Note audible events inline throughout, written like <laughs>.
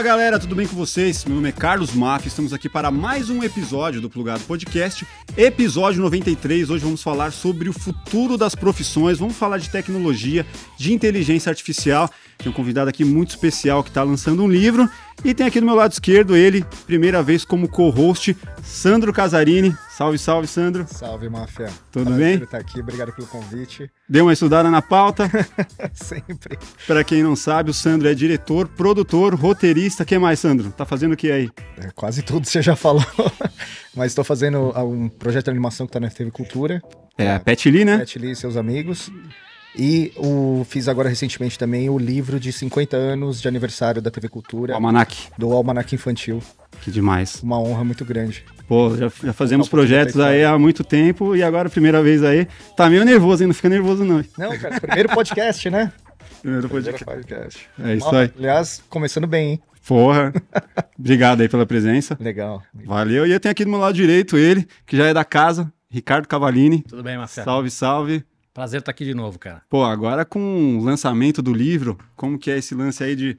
Fala galera, tudo bem com vocês? Meu nome é Carlos Maff, estamos aqui para mais um episódio do Plugado Podcast, episódio 93. Hoje vamos falar sobre o futuro das profissões, vamos falar de tecnologia, de inteligência artificial. Tem um convidado aqui muito especial que está lançando um livro e tem aqui do meu lado esquerdo ele, primeira vez como co-host, Sandro Casarini. Salve, salve, Sandro. Salve, Máfia. Tudo Prazer bem? estar aqui, obrigado pelo convite. Deu uma estudada na pauta. <laughs> Sempre. Para quem não sabe, o Sandro é diretor, produtor, roteirista. O que mais, Sandro? Tá fazendo o que aí? É, quase tudo você já falou. <laughs> Mas estou fazendo um projeto de animação que está na TV Cultura. É, a Pet Lee, né? Pet Lee e seus amigos. E o, fiz agora recentemente também o livro de 50 anos de aniversário da TV Cultura, Almanac. do Almanac Infantil. Que demais. Uma honra muito grande. Pô, já, já fazemos projetos aí há muito tempo e agora, primeira vez aí. Tá meio nervoso, hein? Não fica nervoso, não. Não, cara, primeiro podcast, né? Primeiro Primeiro podcast. podcast. É isso aí. Aliás, começando bem, hein? Porra. Obrigado aí pela presença. Legal. Valeu. E eu tenho aqui do meu lado direito ele, que já é da casa, Ricardo Cavalini. Tudo bem, Marcelo? Salve, salve. Prazer estar aqui de novo, cara. Pô, agora com o lançamento do livro, como que é esse lance aí de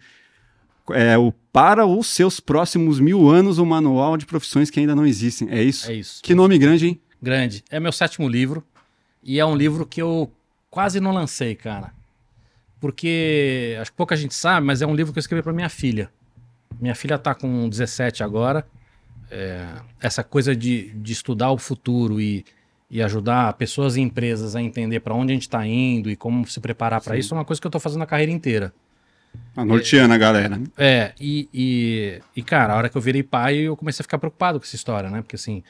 é, o para os seus próximos mil anos o manual de profissões que ainda não existem. É isso? É isso. Que nome grande, hein? Grande. É meu sétimo livro e é um livro que eu quase não lancei, cara. Porque acho que pouca gente sabe, mas é um livro que eu escrevi para minha filha. Minha filha tá com 17 agora. É, essa coisa de, de estudar o futuro e, e ajudar pessoas e empresas a entender para onde a gente está indo e como se preparar para isso é uma coisa que eu tô fazendo a carreira inteira. A norteana, galera. É, e, e, e, cara, a hora que eu virei pai, eu comecei a ficar preocupado com essa história, né? Porque assim,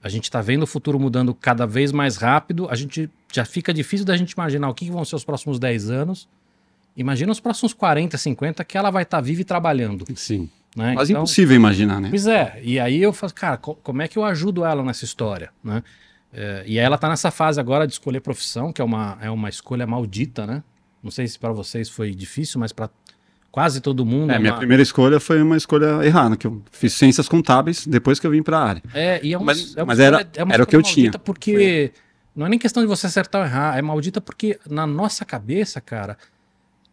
a gente tá vendo o futuro mudando cada vez mais rápido, a gente já fica difícil da gente imaginar o que que vão ser os próximos 10 anos. Imagina os próximos 40, 50 que ela vai estar viva e trabalhando, Sim. né? Quase impossível imaginar, né? Pois é, e aí eu falo, cara, co- como é que eu ajudo ela nessa história, né? É, e aí ela tá nessa fase agora de escolher profissão, que é uma, é uma escolha maldita, né? Não sei se para vocês foi difícil, mas para quase todo mundo. É, minha uma- primeira escolha foi uma escolha errada, que eu fiz ciências contábeis depois que eu vim para a área. É, e é uma, Mas- é uma mas escolha- era- é uma era o que eu tinha. maldita Porque não é nem questão de você acertar ou errar, é maldita porque na nossa cabeça, cara,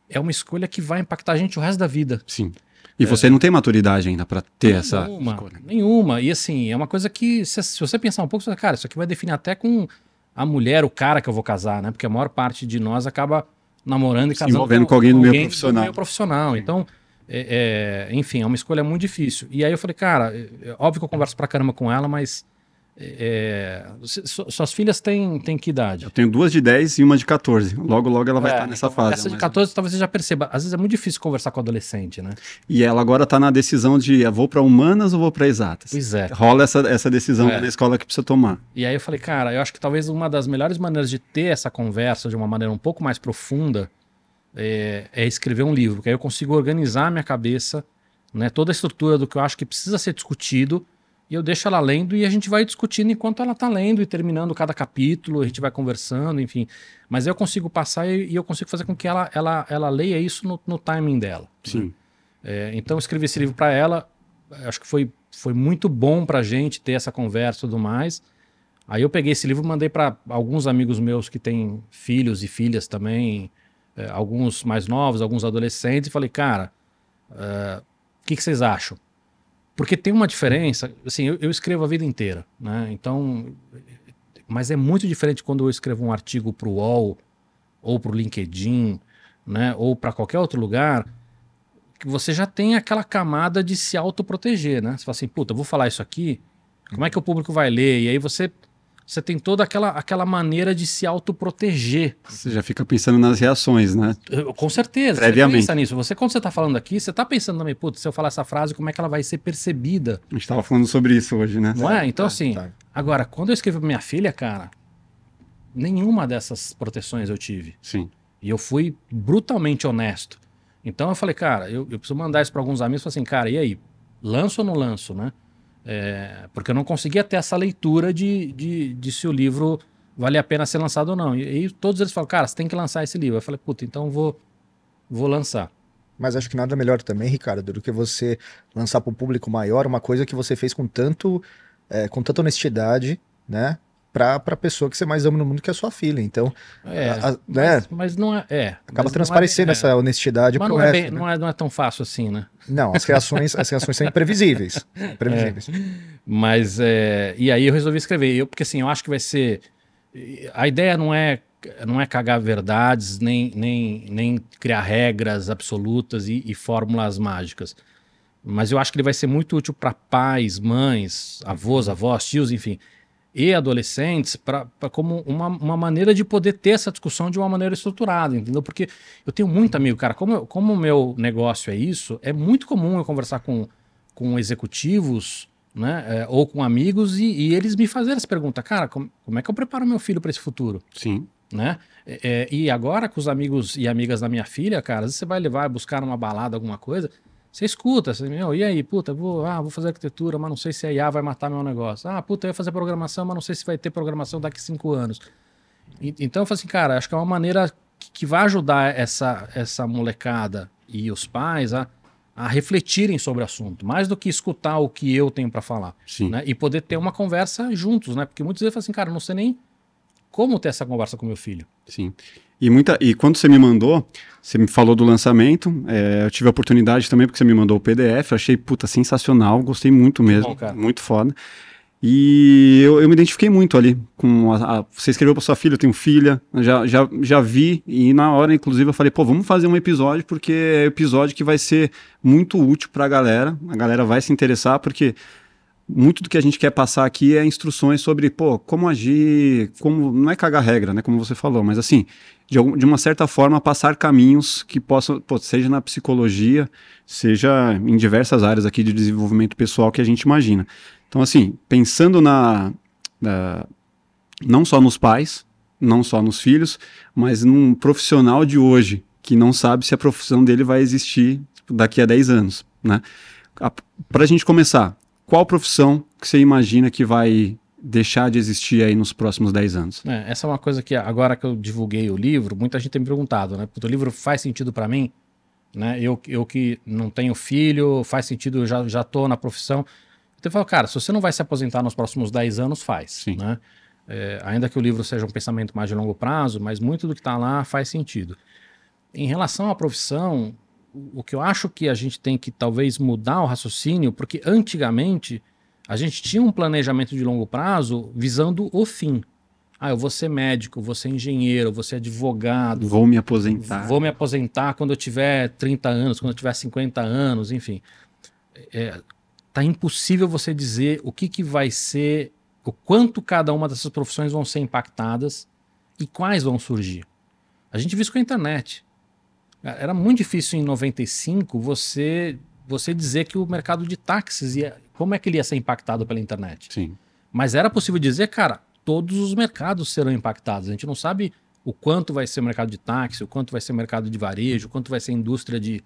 é uma escolha que vai impactar a gente o resto da vida. Sim. E você não tem maturidade ainda para ter essa nenhuma, escolha. nenhuma. E assim, é uma coisa que, se, se você pensar um pouco, você fala, cara, isso aqui vai definir até com a mulher, o cara que eu vou casar, né? Porque a maior parte de nós acaba namorando e Se casando envolvendo com alguém no meio profissional. meio profissional. Então, é- é, enfim, é uma escolha muito difícil. E aí eu falei, cara, é, é óbvio que eu converso pra caramba com ela, mas é, su- su- suas filhas têm, têm que idade? Eu tenho duas de 10 e uma de 14. Logo, logo ela vai É, estar nessa então, fase. Essa de mas- 14 talvez você já perceba. Às vezes é muito difícil conversar com adolescente, né? E ela agora está na decisão de eu vou para humanas ou vou para exatas. Pois é. Rola essa, essa decisão É. na escola que precisa tomar. E aí eu falei, cara, eu acho que talvez uma das melhores maneiras de ter essa conversa de uma maneira um pouco mais profunda é, é escrever um livro, que aí eu consigo organizar a minha cabeça, né, toda a estrutura do que eu acho que precisa ser discutido, e eu deixo ela lendo e a gente vai discutindo enquanto ela tá lendo e terminando cada capítulo, a gente vai conversando, enfim. Mas eu consigo passar e, e eu consigo fazer com que ela, ela, ela leia isso no, no timing dela. né? Sim. É, então eu escrevi esse livro para ela. Acho que foi, foi muito bom pra gente ter essa conversa e tudo mais. Aí eu peguei esse livro e mandei para alguns amigos meus que têm filhos e filhas também, é, alguns mais novos, alguns adolescentes, e falei, cara, é, o que, que vocês acham? Porque tem uma diferença, assim, eu, eu escrevo a vida inteira, né? Então, mas é muito diferente quando eu escrevo um artigo para o UOL ou para o LinkedIn, né? Ou para qualquer outro lugar que você já tem aquela camada de se autoproteger, né? Você fala assim, puta, eu vou falar isso aqui, como é que o público vai ler? E aí você, você tem toda aquela, aquela maneira de se autoproteger. Você já fica pensando nas reações, né? Com certeza. Previamente. Você pensa nisso. Você, quando você tá falando aqui, você tá pensando também, putz, se eu falar essa frase, como é que ela vai ser percebida? A gente estava falando sobre isso hoje, né? Não é? Então, Tá, assim, tá. agora, quando eu escrevi pra minha filha, cara, nenhuma dessas proteções eu tive. Sim. E eu fui brutalmente honesto. Então eu falei, cara, eu, eu preciso mandar isso para alguns amigos. Falei assim, cara, e aí? Lanço ou não lanço, né? É, porque eu não conseguia ter essa leitura de, de, de se o livro vale a pena ser lançado ou não. E, aí todos eles falam, cara, você tem que lançar esse livro. Eu falei, puta, então vou, vou lançar. Mas acho que nada melhor também, Ricardo, do que você lançar para um público maior uma coisa que você fez com tanto, é, com tanta honestidade, né? Para a pessoa que você mais ama no mundo, que é a sua filha. Então, É, a- a- né? mas, mas não é. é acaba é transparecendo bem- essa honestidade Mas pro não é, resto. bem- né? não, é, não é tão fácil assim, né? Não, as reações, as reações são imprevisíveis. <laughs> Imprevisíveis. Mas, é, e aí eu resolvi escrever, eu, porque assim, eu acho que vai ser, a ideia não é, não é cagar verdades, nem, nem, nem criar regras absolutas e, e fórmulas mágicas, mas eu acho que ele vai ser muito útil para pais, mães, avós, avós, tios, enfim, e adolescentes, pra como uma, uma maneira de poder ter essa discussão de uma maneira estruturada, entendeu? Porque eu tenho muito amigo, cara, como, eu- como o meu negócio é isso, é muito comum eu conversar com, com executivos, né, é, ou com amigos, e, e eles me fazerem essa pergunta, cara, como, como é que eu preparo meu filho para esse futuro? Sim. né? É, e agora com os amigos e amigas da minha filha, cara, às vezes você vai levar, buscar numa balada alguma coisa, você escuta, você, meu, e aí, puta, vou, ah, vou fazer arquitetura, mas não sei se a IA vai matar meu negócio. Ah, puta, eu ia fazer programação, mas não sei se vai ter programação daqui a cinco anos. E- então eu falei assim, cara, acho que é uma maneira que, que vai ajudar essa, essa molecada e os pais a, a refletirem sobre o assunto, mais do que escutar o que eu tenho para falar Sim. né? E poder ter uma conversa juntos, né? Porque muitas vezes eu falo assim, cara, não sei nem como ter essa conversa com meu filho. Sim. E, muita, e quando você me mandou, você me falou do lançamento, é, eu tive a oportunidade também, porque você me mandou o PDF, eu achei, puta, sensacional, gostei muito mesmo, bom, muito foda. E eu, eu me identifiquei muito ali com a, a- você escreveu para sua filha, eu tenho filha, já, já, já vi e na hora inclusive eu falei, pô, vamos fazer um episódio porque é episódio que vai ser muito útil para a galera, a galera vai se interessar porque muito do que a gente quer passar aqui é instruções sobre, pô, como agir, como não é cagar regra, né, como você falou, mas assim, de, algum- de uma certa forma passar caminhos que possam, pô, seja na psicologia, seja em diversas áreas aqui de desenvolvimento pessoal que a gente imagina. Então, assim, pensando na, na- não só nos pais, não só nos filhos, mas num profissional de hoje que não sabe se a profissão dele vai existir daqui a 10 anos, né? Para a gente começar, qual profissão que você imagina que vai deixar de existir aí nos próximos 10 anos? É, essa é uma coisa que agora que eu divulguei o livro, muita gente tem me perguntado, né? Puta, o livro faz sentido para mim, né? Eu, eu que não tenho filho, faz sentido, eu já, já tô na profissão. Então eu falo, cara, se você não vai se aposentar nos próximos 10 anos, faz, Sim. né? É, ainda que o livro seja um pensamento mais de longo prazo, mas muito do que está lá faz sentido. Em relação à profissão, o que eu acho que a gente tem que talvez mudar o raciocínio, porque antigamente a gente tinha um planejamento de longo prazo visando o fim. Ah, eu vou ser médico, vou ser engenheiro, vou ser advogado, Vou me aposentar. vou me aposentar quando eu tiver 30 anos, quando eu tiver 50 anos, enfim. É, tá impossível você dizer o que, que vai ser, o quanto cada uma dessas profissões vão ser impactadas e quais vão surgir. A gente viu isso com a internet. Era muito difícil em 95 você você dizer que o mercado de táxis ia, como é que ele ia ser impactado pela internet. Sim. Mas era possível dizer, cara, todos os mercados serão impactados. A gente não sabe o quanto vai ser o mercado de táxi, o quanto vai ser o mercado de varejo, o quanto vai ser a indústria de,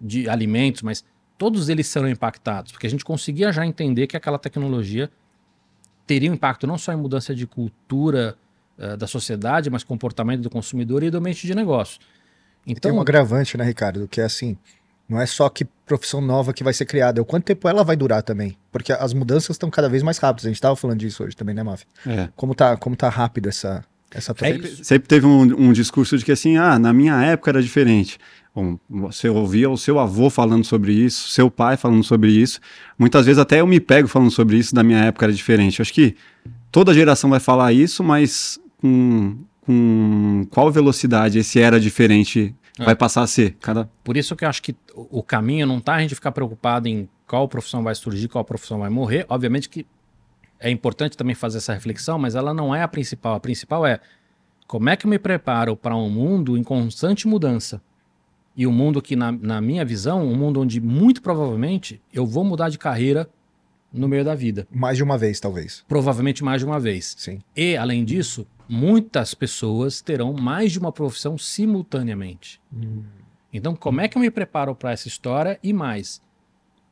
de alimentos, mas todos eles serão impactados, porque a gente conseguia já entender que aquela tecnologia teria um impacto não só em mudança de cultura eh, da sociedade, mas comportamento do consumidor e do ambiente de negócio. Tem Então, um agravante, né, Ricardo? Que é assim, não é só que profissão nova que vai ser criada, é o quanto tempo ela vai durar também. Porque as mudanças estão cada vez mais rápidas. A gente estava falando disso hoje também, né, Mafia? É. Como tá, como tá rápido essa, essa troca. É isso. Sempre teve um, um discurso de que assim, ah, na minha época era diferente. Bom, você ouvia o seu avô falando sobre isso, seu pai falando sobre isso. Muitas vezes até eu me pego falando sobre isso, da minha época era diferente. Eu acho que toda geração vai falar isso, mas com, com qual velocidade esse era diferente É. vai passar a ser? Cada... Por isso que eu acho que o caminho não tá a gente ficar preocupado em qual profissão vai surgir, qual profissão vai morrer. Obviamente que é importante também fazer essa reflexão, mas ela não é a principal. A principal é como é que eu me preparo para um mundo em constante mudança. E um mundo que, na, na minha visão, um mundo onde muito provavelmente eu vou mudar de carreira no meio da vida. Mais de uma vez, talvez. Provavelmente mais de uma vez. Sim. E, além disso, muitas pessoas terão mais de uma profissão simultaneamente. Então, como é que eu me preparo para essa história e mais?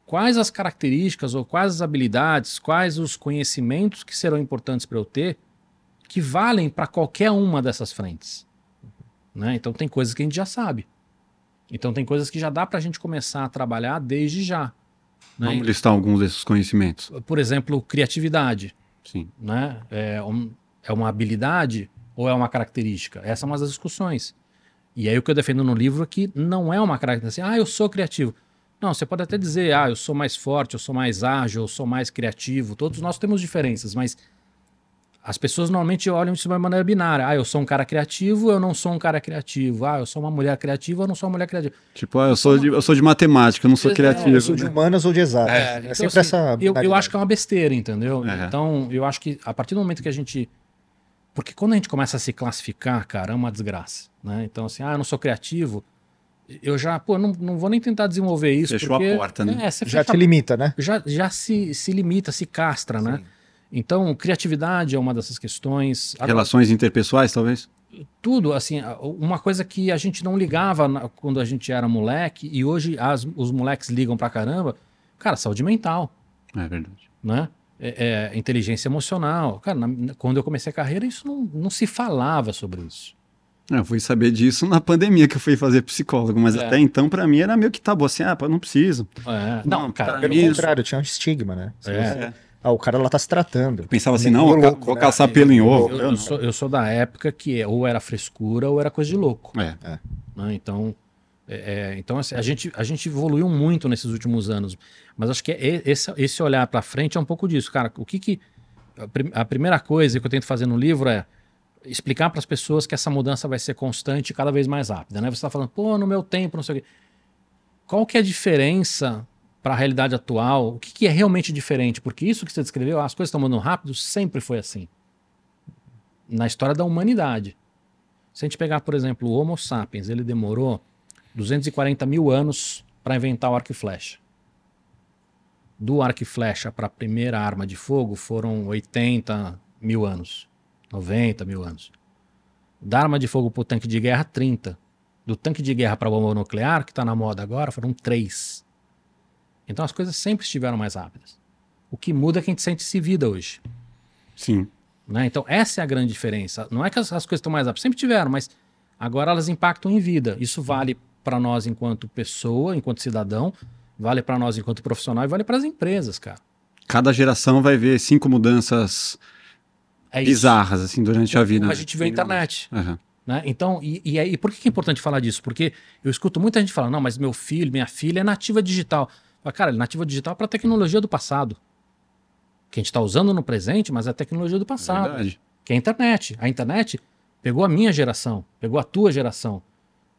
Quais as características ou quais as habilidades, quais os conhecimentos que serão importantes para eu ter que valem para qualquer uma dessas frentes? Né? Então, tem coisas que a gente já sabe. Então, tem coisas que já dá para a gente começar a trabalhar desde já. né? Vamos listar alguns desses conhecimentos. Por exemplo, criatividade Sim. né? É, um- É uma habilidade ou é uma característica? Essa é uma das discussões. E aí o que eu defendo no livro é que não é uma característica assim, ah, eu sou criativo. Não, você pode até dizer, ah, eu sou mais forte, eu sou mais ágil, eu sou mais criativo. Todos nós temos diferenças, mas as pessoas normalmente olham isso de uma maneira binária. Ah, eu sou um cara criativo, eu não sou um cara criativo. Ah, eu sou uma mulher criativa, eu não sou uma mulher criativa. Tipo, ah, eu sou de, eu sou de matemática, eu não sou É, criativo. Eu sou de humanas ou de exatas. É, É, então, sempre assim, essa. eu, eu acho que é uma besteira, entendeu? É. Então, eu acho que a partir do momento que a gente. Porque quando a gente começa a se classificar, cara, é uma desgraça. Né? Então, assim, ah, eu não sou criativo. Eu já, pô, não, não vou nem tentar desenvolver isso. Fechou a porque, porta, né? É, você Já fecha te limita, né? já, já se, se limita, se castra, né? Sim. Então, criatividade é uma dessas questões. Agora, Relações interpessoais, talvez? tudo, assim, a- uma coisa que a gente não ligava na- quando a gente era moleque e hoje as- os moleques ligam pra caramba. Cara, saúde mental, É verdade. né? É, é, inteligência emocional. Cara, na- quando eu comecei a carreira, isso não, não se falava sobre isso. É, Eu fui saber disso na pandemia que eu fui fazer psicólogo, mas É. até então, pra mim, era meio que tabu, assim, ah, não preciso. É, Não, não, cara, Pelo Isso. contrário, tinha um estigma, né? É. você- Ah, o cara lá tá se tratando. Pensava assim, não, vou, ca- louco, vou né? caçar pelo em ovo. eu, Eu eu sou, eu sou da época que é- ou era frescura ou era coisa de louco. É. né? Então, é, é, então assim, a, gente, a gente evoluiu muito nesses últimos anos. Mas acho que é esse, esse olhar para frente é um pouco disso. Cara, o que que. A primeira coisa que eu tento fazer no livro é explicar para as pessoas que essa mudança vai ser constante e cada vez mais rápida. Né? Você está falando, pô, no meu tempo, não sei o quê. Qual que é a diferença para a realidade atual? O que, que é realmente diferente? Porque isso que você descreveu, as coisas estão mudando rápido, sempre foi assim. Na história da humanidade. Se a gente pegar, por exemplo, o Homo sapiens, ele demorou 240 mil anos para inventar o arco e flecha. Do arco e flecha para a primeira arma de fogo foram 80 mil anos, 90 mil anos. Da arma de fogo para o tanque de guerra, 30. Do tanque de guerra para a bomba nuclear, que está na moda agora, foram 3. Então as coisas sempre estiveram mais rápidas. O que muda é que a gente sente-se vida hoje. Sim. Né? Então, essa é a grande diferença. Não é que as, as coisas estão mais rápidas, sempre tiveram, mas agora elas impactam em vida. Isso vale para nós enquanto pessoa, enquanto cidadão, vale para nós enquanto profissional e vale para as empresas, cara. Cada geração vai ver cinco mudanças É bizarras, assim, durante a vida. Como a gente vê a internet. Aham. Né? Então, e, e, aí, por que é importante falar disso? Porque eu escuto muita gente falar, não, mas meu filho, minha filha é nativa digital. Fala, Cara, é nativa digital para a tecnologia do passado. Que a gente está usando no presente, mas é a tecnologia do É passado. verdade. que é a internet. A internet pegou a minha geração, pegou a tua geração.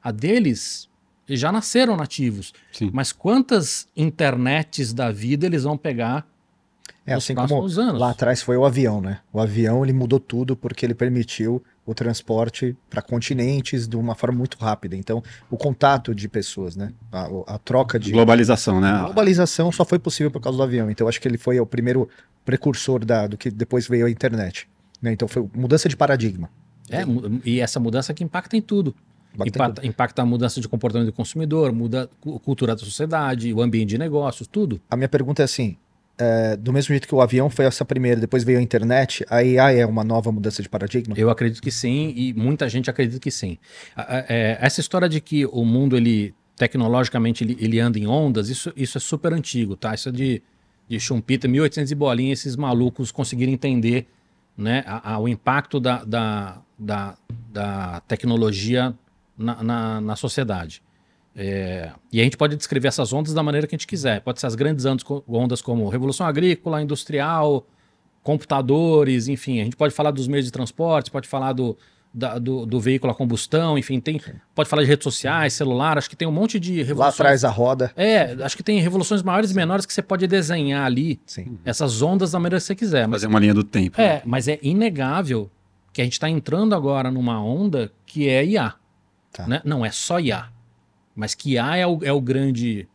A deles eles já nasceram nativos. Sim. Mas quantas internets da vida eles vão pegar É nos assim como próximos anos? lá atrás foi o avião, né? O avião ele mudou tudo porque ele permitiu o transporte para continentes de uma forma muito rápida. Então, o contato de pessoas, né? A, a troca de Globalização, né? A globalização só foi possível por causa do avião. Então, acho que ele foi o primeiro precursor da, do que depois veio a internet. né? Então, foi mudança de paradigma. É, e essa mudança que impacta em tudo. Impacta, impacta a mudança de comportamento do consumidor, muda a cultura da sociedade, o ambiente de negócios, tudo. A minha pergunta é assim: é, do mesmo jeito que o avião foi essa primeira, depois veio a internet, a AI é uma nova mudança de paradigma? Eu acredito que sim, e muita gente acredita que sim. É, essa história de que o mundo, ele tecnologicamente, ele, ele anda em ondas, isso, isso é super antigo, tá? Isso é de, de Schumpeter, 1800 e bolinha, esses malucos conseguiram entender né, a- a- o impacto da, da, da, da tecnologia na, na, na sociedade. É, e a gente pode descrever essas ondas da maneira que a gente quiser. Pode ser as grandes ondas, co- ondas como revolução agrícola, industrial, computadores, enfim. A gente pode falar dos meios de transporte, pode falar do, da- do, do veículo a combustão, enfim, tem, pode falar de redes sociais, celular. Acho que tem um monte de Lá revoluções. atrás a roda. É, acho que tem revoluções maiores e menores que você pode desenhar ali Sim. essas ondas da maneira que você quiser. Mas, Fazer uma linha do tempo. é, mas é inegável que a gente está entrando agora numa onda que é IA. Tá. Né? Não é só IA, mas que IA é o, é o grande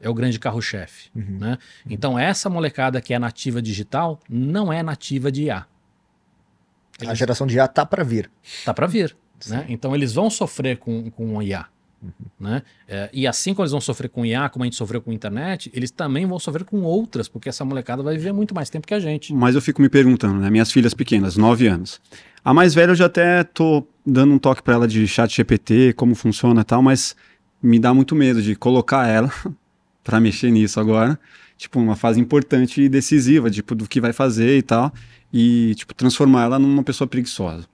é o grande carro-chefe. Uhum. Né? Então essa molecada que é nativa digital não é nativa de IA. A geração de IA tá para vir. Tá para vir. Né? Então eles vão sofrer com, com o IA. Né? É, e assim como eles vão sofrer com IA, como a gente sofreu com a internet, eles também vão sofrer com outras, porque essa molecada vai viver muito mais tempo que a gente. Mas eu fico me perguntando, né? Minhas filhas pequenas, 9 anos. A mais velha eu já até tô dando um toque para ela de chat GPT, como funciona e tal, mas me dá muito medo de colocar ela <laughs> para mexer nisso agora tipo, uma fase importante e decisiva, tipo, do que vai fazer e tal, e, tipo, transformar ela numa pessoa preguiçosa,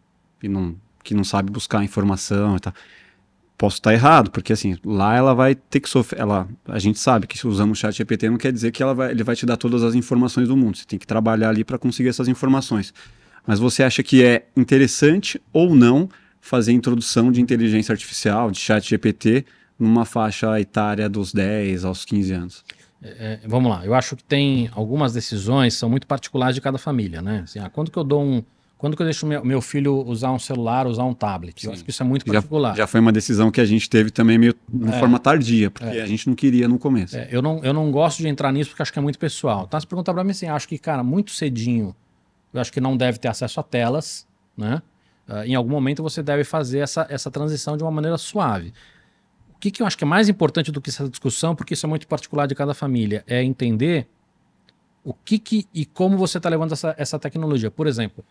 e não, que não sabe buscar informação e tal. Posso estar errado, porque assim, lá ela vai ter que sofrer, ela, a gente sabe que usando o chat GPT não quer dizer que ela vai, ele vai te dar todas as informações do mundo, você tem que trabalhar ali para conseguir essas informações. Mas você acha que é interessante ou não fazer introdução de inteligência artificial, de chat GPT, numa faixa etária dos 10 aos 15 anos? É, é, vamos lá, eu acho que tem algumas decisões são muito particulares de cada família, né? Assim, ah, quando que eu dou um, quando que eu deixo meu, meu filho usar um celular, usar um tablet? Sim. Eu acho que isso é muito particular. Já, já, foi uma decisão que a gente teve também meio de é, forma tardia, porque é. a gente não queria no começo. É, eu, não, eu não gosto de entrar nisso porque acho que é muito pessoal. Tá? Se perguntar para mim assim, acho que, cara, muito cedinho, eu acho que não deve ter acesso a telas, né? Uh, em algum momento você deve fazer essa, essa transição de uma maneira suave que, que eu acho que é mais importante do que essa discussão, porque isso é muito particular de cada família, é entender o que, que e como você está levando essa, essa tecnologia. Por exemplo,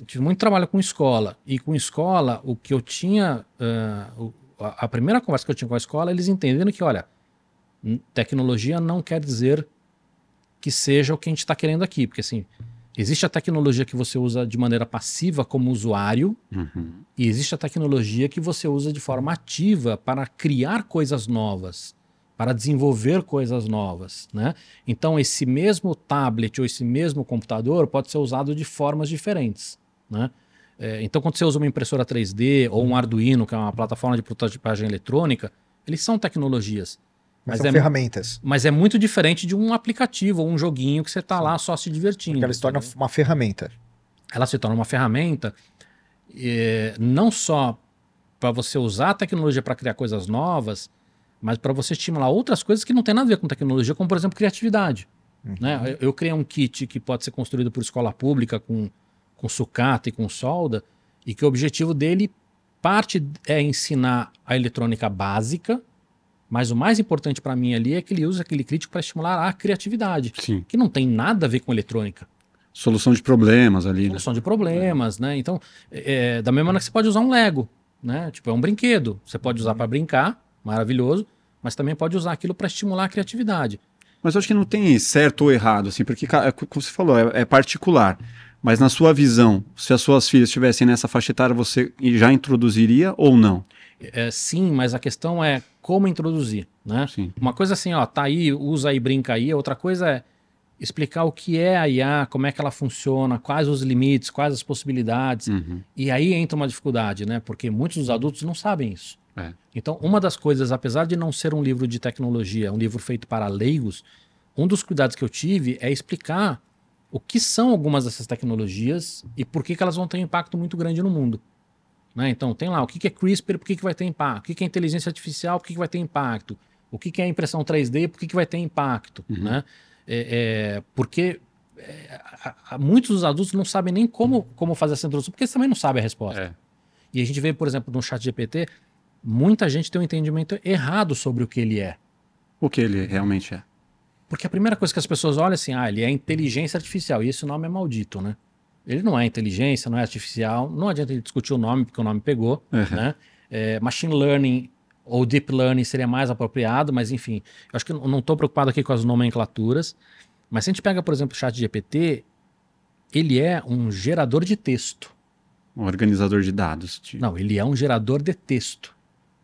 eu tive muito trabalho com escola, e com escola, o que eu tinha, uh, a, primeira conversa que eu tinha com a escola, eles entendendo que, olha, tecnologia não quer dizer que seja o que a gente está querendo aqui, porque assim, Existe a tecnologia que você usa de maneira passiva como usuário, uhum. e existe a tecnologia que você usa de forma ativa para criar coisas novas, para desenvolver coisas novas. Né? Então, esse mesmo tablet ou esse mesmo computador pode ser usado de formas diferentes. Né? É, então, quando você usa uma impressora 3D ou um Arduino, que é uma plataforma de prototipagem eletrônica, eles são tecnologias. Mas são é, ferramentas. Mas é muito diferente de um aplicativo ou um joguinho que você está lá só se divertindo. Porque ela se torna uma ferramenta. Ela se torna uma ferramenta é, não só para você usar a tecnologia para criar coisas novas, mas para você estimular outras coisas que não tem nada a ver com tecnologia, como por exemplo criatividade. Uhum. Né? Eu, eu criei um kit que pode ser construído por escola pública com, com sucata e com solda, e que o objetivo dele parte é ensinar a eletrônica básica, mas o mais importante para mim ali é que ele usa aquele crítico para estimular a criatividade, Sim. que não tem nada a ver com eletrônica. Solução de problemas ali. Né? Solução né? de problemas, é. né? Então, é, da mesma maneira que você pode usar um Lego, né? Tipo, é um brinquedo. Você pode usar para brincar, maravilhoso, mas também pode usar aquilo para estimular a criatividade. Mas eu acho que não tem certo ou errado, assim, porque, é, como você falou, é, é particular. Mas na sua visão, se as suas filhas estivessem nessa faixa etária, você já introduziria ou não? É, sim, mas a questão é como introduzir, né? Sim. Uma coisa assim, ó, tá aí, usa aí, brinca aí. Outra coisa é explicar o que é a IA, como é que ela funciona, quais os limites, quais as possibilidades. Uhum. E aí entra uma dificuldade, né? Porque muitos dos adultos não sabem isso. É. Então, uma das coisas, apesar de não ser um livro de tecnologia, um livro feito para leigos, um dos cuidados que eu tive é explicar o que são algumas dessas tecnologias e por que, que elas vão ter um impacto muito grande no mundo. Né? Então, tem lá o que, é CRISPR, por que, que vai ter impacto? O que, é inteligência artificial, por que, que vai ter impacto? O que, que é impressão 3D, por que, que vai ter impacto? Uhum. Né? É, é, porque é, muitos dos adultos não sabem nem como, como fazer essa introdução, porque eles também não sabem a resposta. É. E a gente vê, por exemplo, no chat GPT, muita gente tem um entendimento errado sobre o que ele é. O que ele realmente é. Porque a primeira coisa que as pessoas olham assim, ah, ele é inteligência artificial, e esse nome é maldito, né? Ele não é inteligência, não é artificial, não adianta ele discutir o nome, porque o nome pegou. Uhum. Né? É, machine learning ou deep learning seria mais apropriado, mas enfim, eu acho que eu não estou preocupado aqui com as nomenclaturas. Mas se a gente pega, por exemplo, o chat GPT, ele é um gerador de texto. Um organizador de dados. Tipo. Não, ele é um gerador de texto.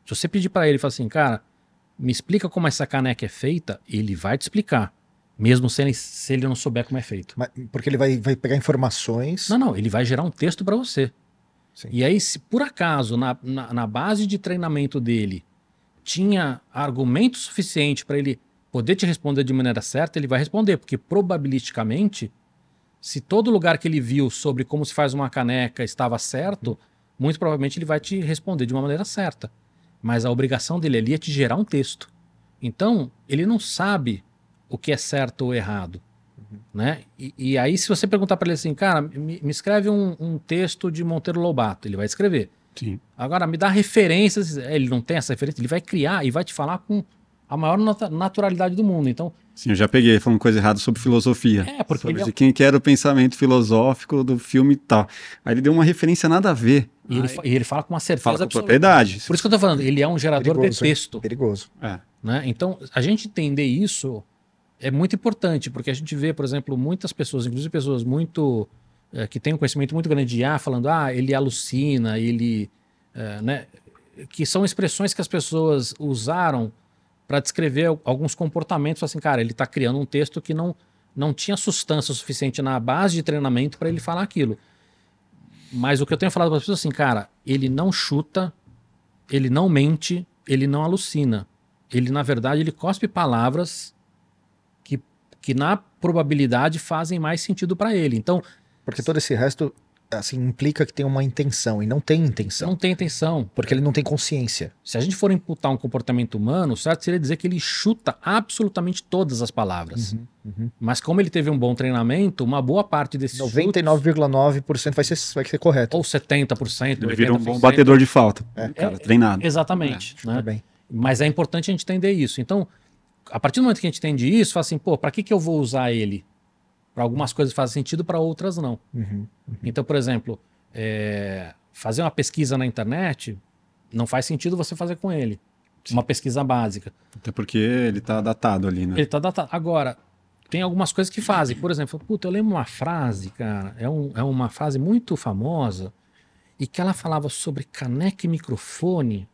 Se você pedir para ele e falar assim, cara, me explica como essa caneca é feita, ele vai te explicar. Mesmo se ele, se ele não souber como é feito. Mas, porque ele vai, vai pegar informações. Não, não, ele vai gerar um texto para você. Sim. E aí, se por acaso, na, na, na, base de treinamento dele, tinha argumento suficiente para ele poder te responder de maneira certa, ele vai responder, porque probabilisticamente, se todo lugar que ele viu sobre como se faz uma caneca estava certo, muito provavelmente ele vai te responder de uma maneira certa. Mas a obrigação dele ali é te gerar um texto. Então, ele não sabe o que é certo ou errado. Uhum. Né? E, e, aí, se você perguntar para ele assim, cara, me, me escreve um, um, texto de Monteiro Lobato, ele vai escrever. Sim. Agora, me dá referências, ele não tem essa referência, ele vai criar e vai te falar com a maior naturalidade do mundo. Então, Sim, eu já peguei falando coisa errada sobre filosofia. É, porque sobre ele... de quem que era o pensamento filosófico do filme e tal. Aí ele deu uma referência nada a ver. E, ele, e ele fala com uma certeza fala com absoluta. propriedade. Por isso que eu tô falando, ele é um gerador perigoso, de texto. Perigoso. É. Né? Então, a gente entender isso é muito importante, porque a gente vê, por exemplo, muitas pessoas, inclusive pessoas muito é, que têm um conhecimento muito grande de IA, falando, ah, ele alucina, ele. É, né, que são expressões que as pessoas usaram para descrever alguns comportamentos, assim, cara, ele está criando um texto que não, não tinha substância suficiente na base de treinamento para ele falar aquilo. Mas o que eu tenho falado para as pessoas assim, cara, ele não chuta, ele não mente, ele não alucina. Ele, na verdade, ele cospe palavras que, na probabilidade fazem mais sentido para ele. Então, porque todo esse resto assim implica que tem uma intenção e não tem intenção. Não tem intenção. Porque ele não tem consciência. Se a gente for imputar um comportamento humano, certo seria dizer que ele chuta absolutamente todas as palavras. Uhum, uhum. Mas como ele teve um bom treinamento, uma boa parte desses 99,9% vai ser, vai ser correto. Ou 70%. Ele vira um bom batedor de falta. É. Cara, treinado. Exatamente. É. Né? Tá Mas é importante a gente entender isso. Então, a partir do momento que a gente entende isso, fala assim, pô, para que, que eu vou usar ele? Para algumas coisas faz sentido, para outras não. Uhum, uhum. Então, por exemplo, é, fazer uma pesquisa na internet não faz sentido você fazer com ele. Sim. Uma pesquisa básica. Até porque ele está datado ali, né? Ele está datado. Agora, tem algumas coisas que fazem. Por exemplo, puta, eu lembro uma frase, cara, é, um, é uma frase muito famosa, e que ela falava sobre caneca e microfone,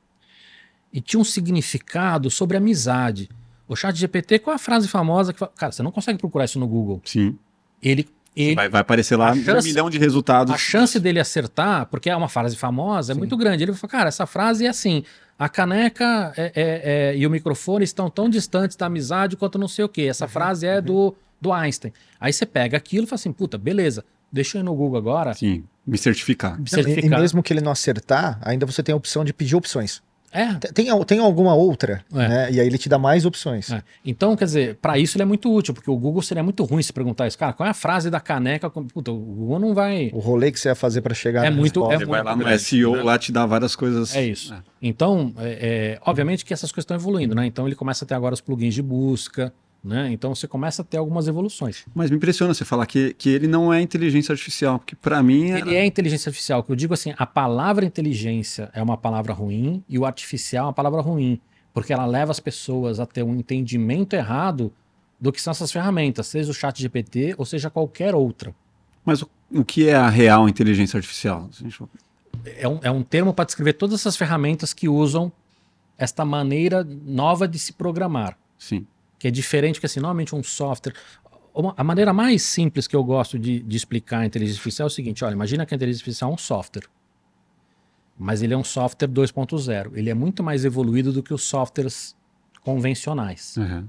e tinha um significado sobre amizade. O chat GPT, qual é a frase famosa que Cara, você não consegue procurar isso no Google. Sim. Ele. ele vai, vai aparecer lá chance, um milhão de resultados. A chance dele acertar, porque é uma frase famosa, é Sim. muito grande. Ele vai falar, cara, essa frase é assim: a caneca é, é, é, e o microfone estão tão distantes da amizade quanto não sei o quê. Essa uhum, frase é uhum. do, do Einstein. Aí você pega aquilo e fala assim: puta, beleza, deixa eu ir no Google agora. Sim, me certificar. Me certificar. E, e mesmo que ele não acertar, ainda você tem a opção de pedir opções. É. Tem, tem alguma outra, é. né? E aí ele te dá mais opções. É. Então, quer dizer, para isso ele é muito útil, porque o Google seria muito ruim se perguntar isso. Cara, qual é a frase da caneca? Puta, o Google não vai. O rolê que você ia fazer para chegar é muito, resposta. É muito vai lá no SEO, né? lá te dá várias coisas. É isso. É. Então, é, é, obviamente que essas coisas estão evoluindo, né? Então ele começa a ter agora os plugins de busca. Né? Então você começa a ter algumas evoluções. Mas me impressiona você falar que, que ele não é inteligência artificial, porque para mim. Ele é inteligência artificial. Que eu digo assim, a palavra inteligência é uma palavra ruim e o artificial é uma palavra ruim, porque ela leva as pessoas a ter um entendimento errado do que são essas ferramentas, seja o Chat GPT ou seja qualquer outra. Mas o, o que é a real inteligência artificial? É um, é um termo para descrever todas essas ferramentas que usam esta maneira nova de se programar. Sim que é diferente, que assim, normalmente um software. Uma, a maneira mais simples que eu gosto de, de explicar a inteligência artificial é o seguinte: olha, imagina que a inteligência artificial é um software. Mas ele é um software 2.0. Ele é muito mais evoluído do que os softwares convencionais. Uhum.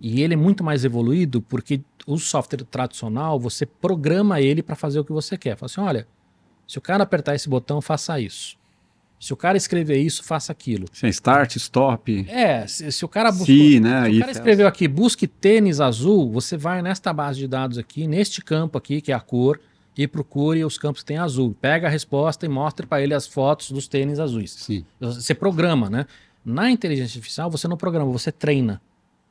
E ele é muito mais evoluído porque o software tradicional, você programa ele para fazer o que você quer. Fala assim: olha, se o cara apertar esse botão, faça isso. Se o cara escrever isso, faça aquilo. Sim, start, stop. É, se, se o cara buscou, Sim, né? Se o cara escreveu aqui, busque tênis azul, você vai nesta base de dados aqui, neste campo aqui, que é a cor, e procure os campos que tem azul. Pega a resposta e mostre para ele as fotos dos tênis azuis. Sim. Você programa, né? Na inteligência artificial, você não programa, você treina.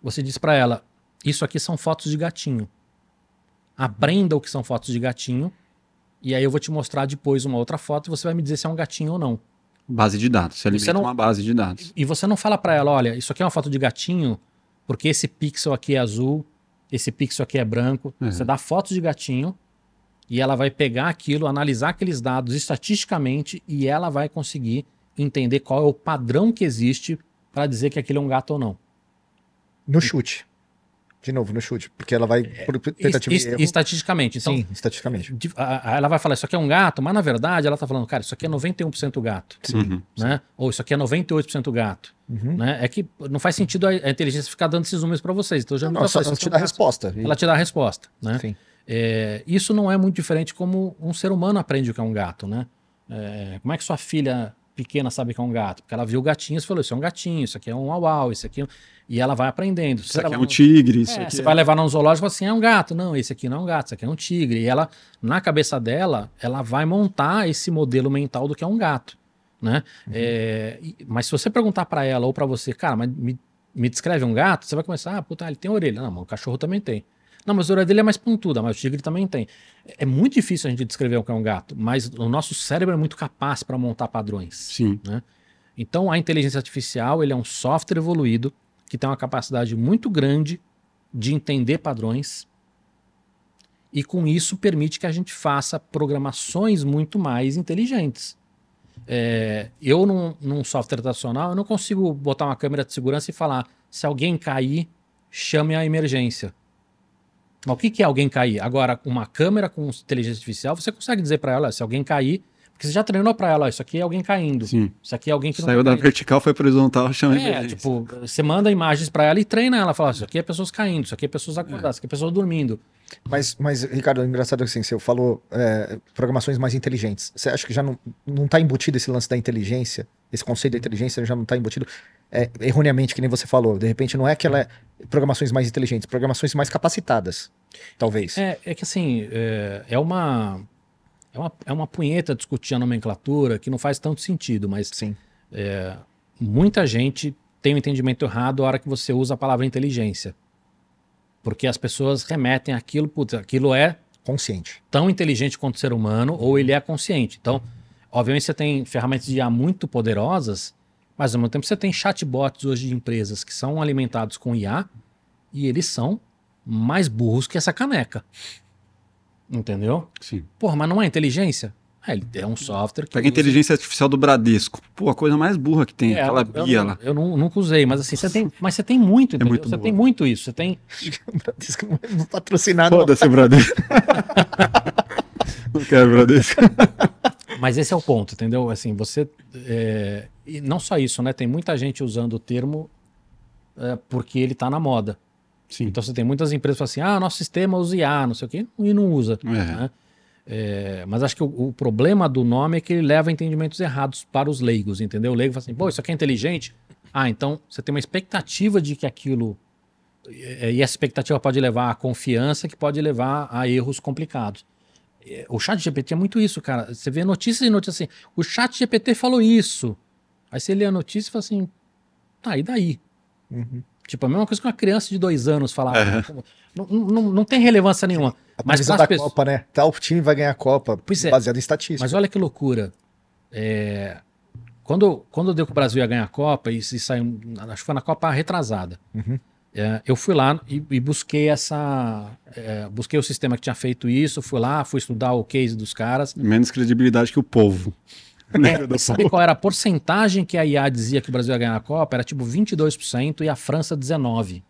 Você diz para ela, isso aqui são fotos de gatinho. Aprenda o que são fotos de gatinho, e aí eu vou te mostrar depois uma outra foto e você vai me dizer se é um gatinho ou não. Base de dados. Você alimenta não, uma base de dados. E você não fala para ela, olha, isso aqui é uma foto de gatinho, porque esse pixel aqui é azul, esse pixel aqui é branco. Uhum. Você dá fotos de gatinho e ela vai pegar aquilo, analisar aqueles dados estatisticamente e ela vai conseguir entender qual é o padrão que existe para dizer que aquilo é um gato ou não. No chute. De novo, no chute, porque ela vai por tentativa est, erro. Estatisticamente. Então, Sim, estatisticamente. Ela vai falar, isso aqui é um gato, mas na verdade ela está falando, cara, isso aqui é 91% gato. Sim. Né? Ou isso aqui é 98% gato. Uhum. Né? É que não faz sentido a, inteligência ficar dando esses números para vocês. Então já não, não só, ela te dá a resposta. Ela te dá a resposta. Né? Sim. É, isso não é muito diferente como um ser humano aprende o que é um gato. Né? É, como é que sua filha pequena sabe que é um gato? Porque ela viu gatinhos e falou: Isso é um gatinho, isso aqui é um uau, isso aqui. É... E ela vai aprendendo. Isso aqui é um tigre. Isso é, aqui você é... vai levar num zoológico e assim: É um gato. Não, esse aqui não é um gato, isso aqui é um tigre. E ela, na cabeça dela, ela vai montar esse modelo mental do que é um gato. Né? Uhum. É, mas se você perguntar para ela ou para você, cara, mas me, me descreve um gato, você vai começar, ah, puta, ele tem orelha. Não, mas o cachorro também tem. Não, mas a orelha dele é mais pontuda, mas o tigre também tem. É muito difícil a gente descrever o que é um gato, mas o nosso cérebro é muito capaz para montar padrões. Sim. Né? Então, a inteligência artificial ele é um software evoluído que tem uma capacidade muito grande de entender padrões e com isso permite que a gente faça programações muito mais inteligentes. É, eu, num, num software tradicional, eu não consigo botar uma câmera de segurança e falar se alguém cair, chame a emergência. Mas o que, que é alguém cair? Agora, uma câmera com inteligência artificial, você consegue dizer para ela, se alguém cair, porque você já treinou para ela, ó, isso aqui é alguém caindo. Sim. Isso aqui é alguém que Saiu não da tá caindo. vertical, foi para horizontal, chama É, tipo, você manda imagens para ela e treina ela, fala, isso aqui é pessoas caindo, isso aqui é pessoas acordadas, isso aqui é pessoas dormindo. Mas, mas, Ricardo, é engraçado assim, você falou é, programações mais inteligentes. Você acha que já não, não tá embutido esse lance da inteligência? Esse conceito da inteligência já não tá embutido é, erroneamente, que nem você falou. De repente não é aquela programações mais inteligentes, programações mais capacitadas, talvez. É, é que assim, é, é uma, é, uma, é uma punheta discutir a nomenclatura que não faz tanto sentido, mas Sim. muita gente tem um entendimento errado a hora que você usa a palavra inteligência. Porque as pessoas remetem aquilo, putz, aquilo é Consciente. tão inteligente quanto o ser humano ou ele é consciente. Então, obviamente você tem ferramentas de IA muito poderosas, mas ao mesmo tempo você tem chatbots hoje de empresas que são alimentados com IA e eles são mais burros que essa caneca. Entendeu? Sim. Porra, mas não é inteligência? É, ele é um software que. Pega a inteligência artificial do Bradesco. Pô, a coisa mais burra que tem, É, aquela eu, Bia eu, lá. eu nu- nunca usei, mas assim, você tem, mas você tem muito, entendeu? muito você boa. tem muito isso. Você tem. <laughs> Bradesco não é patrocinado. Foda-se, Bradesco. <laughs> não quero Bradesco. Mas esse é o ponto, entendeu? Assim, você. é, E não só isso, né? Tem muita gente usando o termo é, porque ele tá na moda. Sim. Então você tem muitas empresas que falam assim: ah, nosso sistema usa IA, não sei o quê, e não usa. É. né? É, mas acho que o, o problema do nome é que ele leva entendimentos errados para os leigos, entendeu? O leigo fala assim: pô, isso aqui é inteligente. Ah, então você tem uma expectativa de que aquilo. é, E essa expectativa pode levar a confiança, que pode levar a erros complicados. É, O chat GPT é muito isso, cara. Você vê notícias e notícias assim: o chat GPT falou isso. Aí você lê a notícia e fala assim: tá, e daí? Uhum. Tipo, a mesma coisa que uma criança de dois anos falar. É. Não, não, não tem relevância nenhuma. A Mas da pessoas- Copa, né? Tal time vai ganhar a Copa, Pois é. baseado em estatística. Mas olha que loucura. É, Quando, quando deu que o Brasil ia ganhar a Copa, e se saiu, acho que foi na Copa retrasada, Uhum. é, eu fui lá e, e busquei essa. é, busquei o sistema que tinha feito isso, fui lá, fui estudar o case dos caras. Menos credibilidade que o povo. <laughs> Do É, Sabe qual era a porcentagem que a IA dizia que o Brasil ia ganhar a Copa? Era tipo 22% e a França 19%.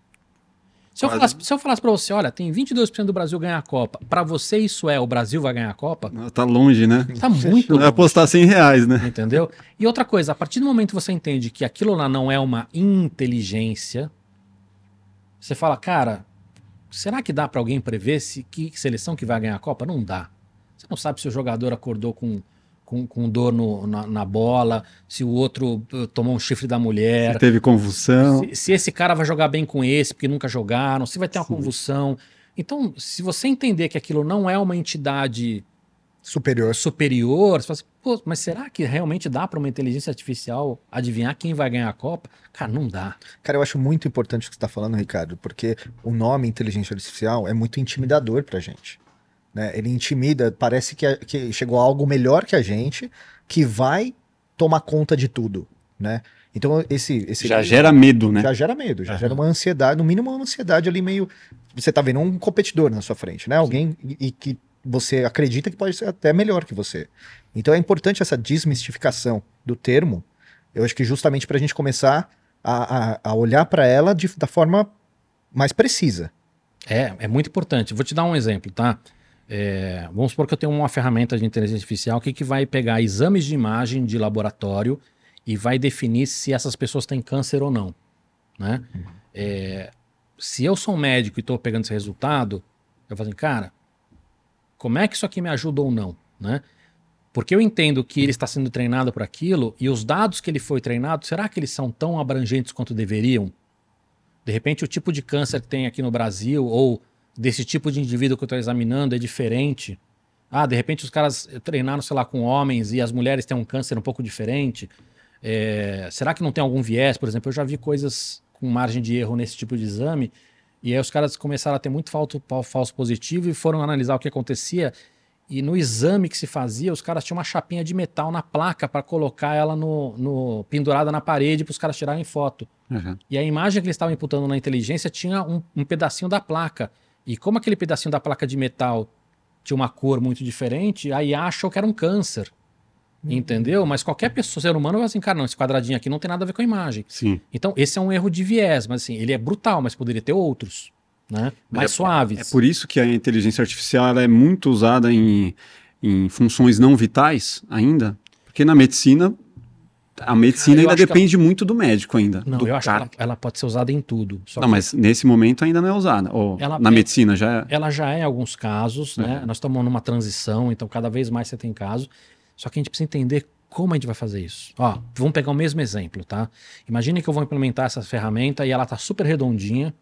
Se eu, Quase. falasse, se eu falasse pra você, olha, tem 22% do Brasil ganhar a Copa, pra você isso é o Brasil vai ganhar a Copa? Tá longe, né? Tá muito Vai longe. apostar 100 reais, né? Entendeu? E outra coisa, a partir do momento que você entende que aquilo lá não é uma inteligência, você fala, cara, será que dá pra alguém prever se que seleção que vai ganhar a Copa? Não dá. Você não sabe se o jogador acordou com, com, com dor no- na, na bola, se o outro uh, tomou um chifre da mulher, Teve convulsão. se, se esse cara vai jogar bem com esse, porque nunca jogaram, se vai ter uma Sim. convulsão. Então, se você entender que aquilo não é uma entidade Superior. superior, você fala assim, Pô, mas será que realmente dá para uma inteligência artificial adivinhar quem vai ganhar a Copa? Cara, não dá. Cara, eu acho muito importante o que você está falando, Ricardo, porque o nome inteligência artificial é muito intimidador pra gente. Né? Ele intimida, parece que, a- que chegou algo melhor que a gente, que vai tomar conta de tudo, né? Então, esse... esse Já gera medo, né? já gera medo, já Aham. gera uma ansiedade, no mínimo uma ansiedade ali meio... Você tá vendo um competidor na sua frente, né? Alguém e, e que você acredita que pode ser até melhor que você. Então é importante essa desmistificação do termo, eu acho que justamente para a gente começar a, a- a olhar para ela de- da forma mais precisa. É, é muito importante. Vou te dar um exemplo, tá? É, vamos supor que eu tenho uma ferramenta de inteligência artificial que, que vai pegar exames de imagem de laboratório e vai definir se essas pessoas têm câncer ou não. Né? É, se eu sou um médico e estou pegando esse resultado, eu falo assim, cara, como é que isso aqui me ajuda ou não? Né? Porque eu entendo que ele está sendo treinado para aquilo e os dados que ele foi treinado, será que eles são tão abrangentes quanto deveriam? De repente, o tipo de câncer que tem aqui no Brasil, ou desse tipo de indivíduo que eu estou examinando, é diferente. Ah, de repente os caras treinaram, sei lá, com homens e as mulheres têm um câncer um pouco diferente. É, será que não tem algum viés? Por exemplo, eu já vi coisas com margem de erro nesse tipo de exame, e aí os caras começaram a ter muito falso, falso positivo e foram analisar o que acontecia. E no exame que se fazia, os caras tinham uma chapinha de metal na placa para colocar ela no, no pendurada na parede para os caras tirarem foto. Uhum. E a imagem que eles estavam imputando na inteligência tinha um, um pedacinho da placa. E como aquele pedacinho da placa de metal tinha uma cor muito diferente, aí achou que era um câncer. Entendeu? Mas qualquer pessoa, ser humano, vai assim, cara, não, esse quadradinho aqui não tem nada a ver com a imagem. Sim. Então, esse é um erro de viés, mas assim, ele é brutal, mas poderia ter outros, né? Mais É- suaves. É por isso que a inteligência artificial é muito usada em, em funções não vitais ainda, porque na medicina a medicina eu ainda depende muito do médico ainda. Não, eu acho cara. que ela, ela pode ser usada em tudo. Não, mas nesse momento ainda não é usada. Ou Ela- na é- medicina já é. ela já é em alguns casos, né? Uhum. Nós estamos numa transição, então cada vez mais você tem casos. Só que a gente precisa entender como a gente vai fazer isso. Ó, vamos pegar o mesmo exemplo, tá? Imagine que eu vou implementar essa ferramenta e ela tá super redondinha,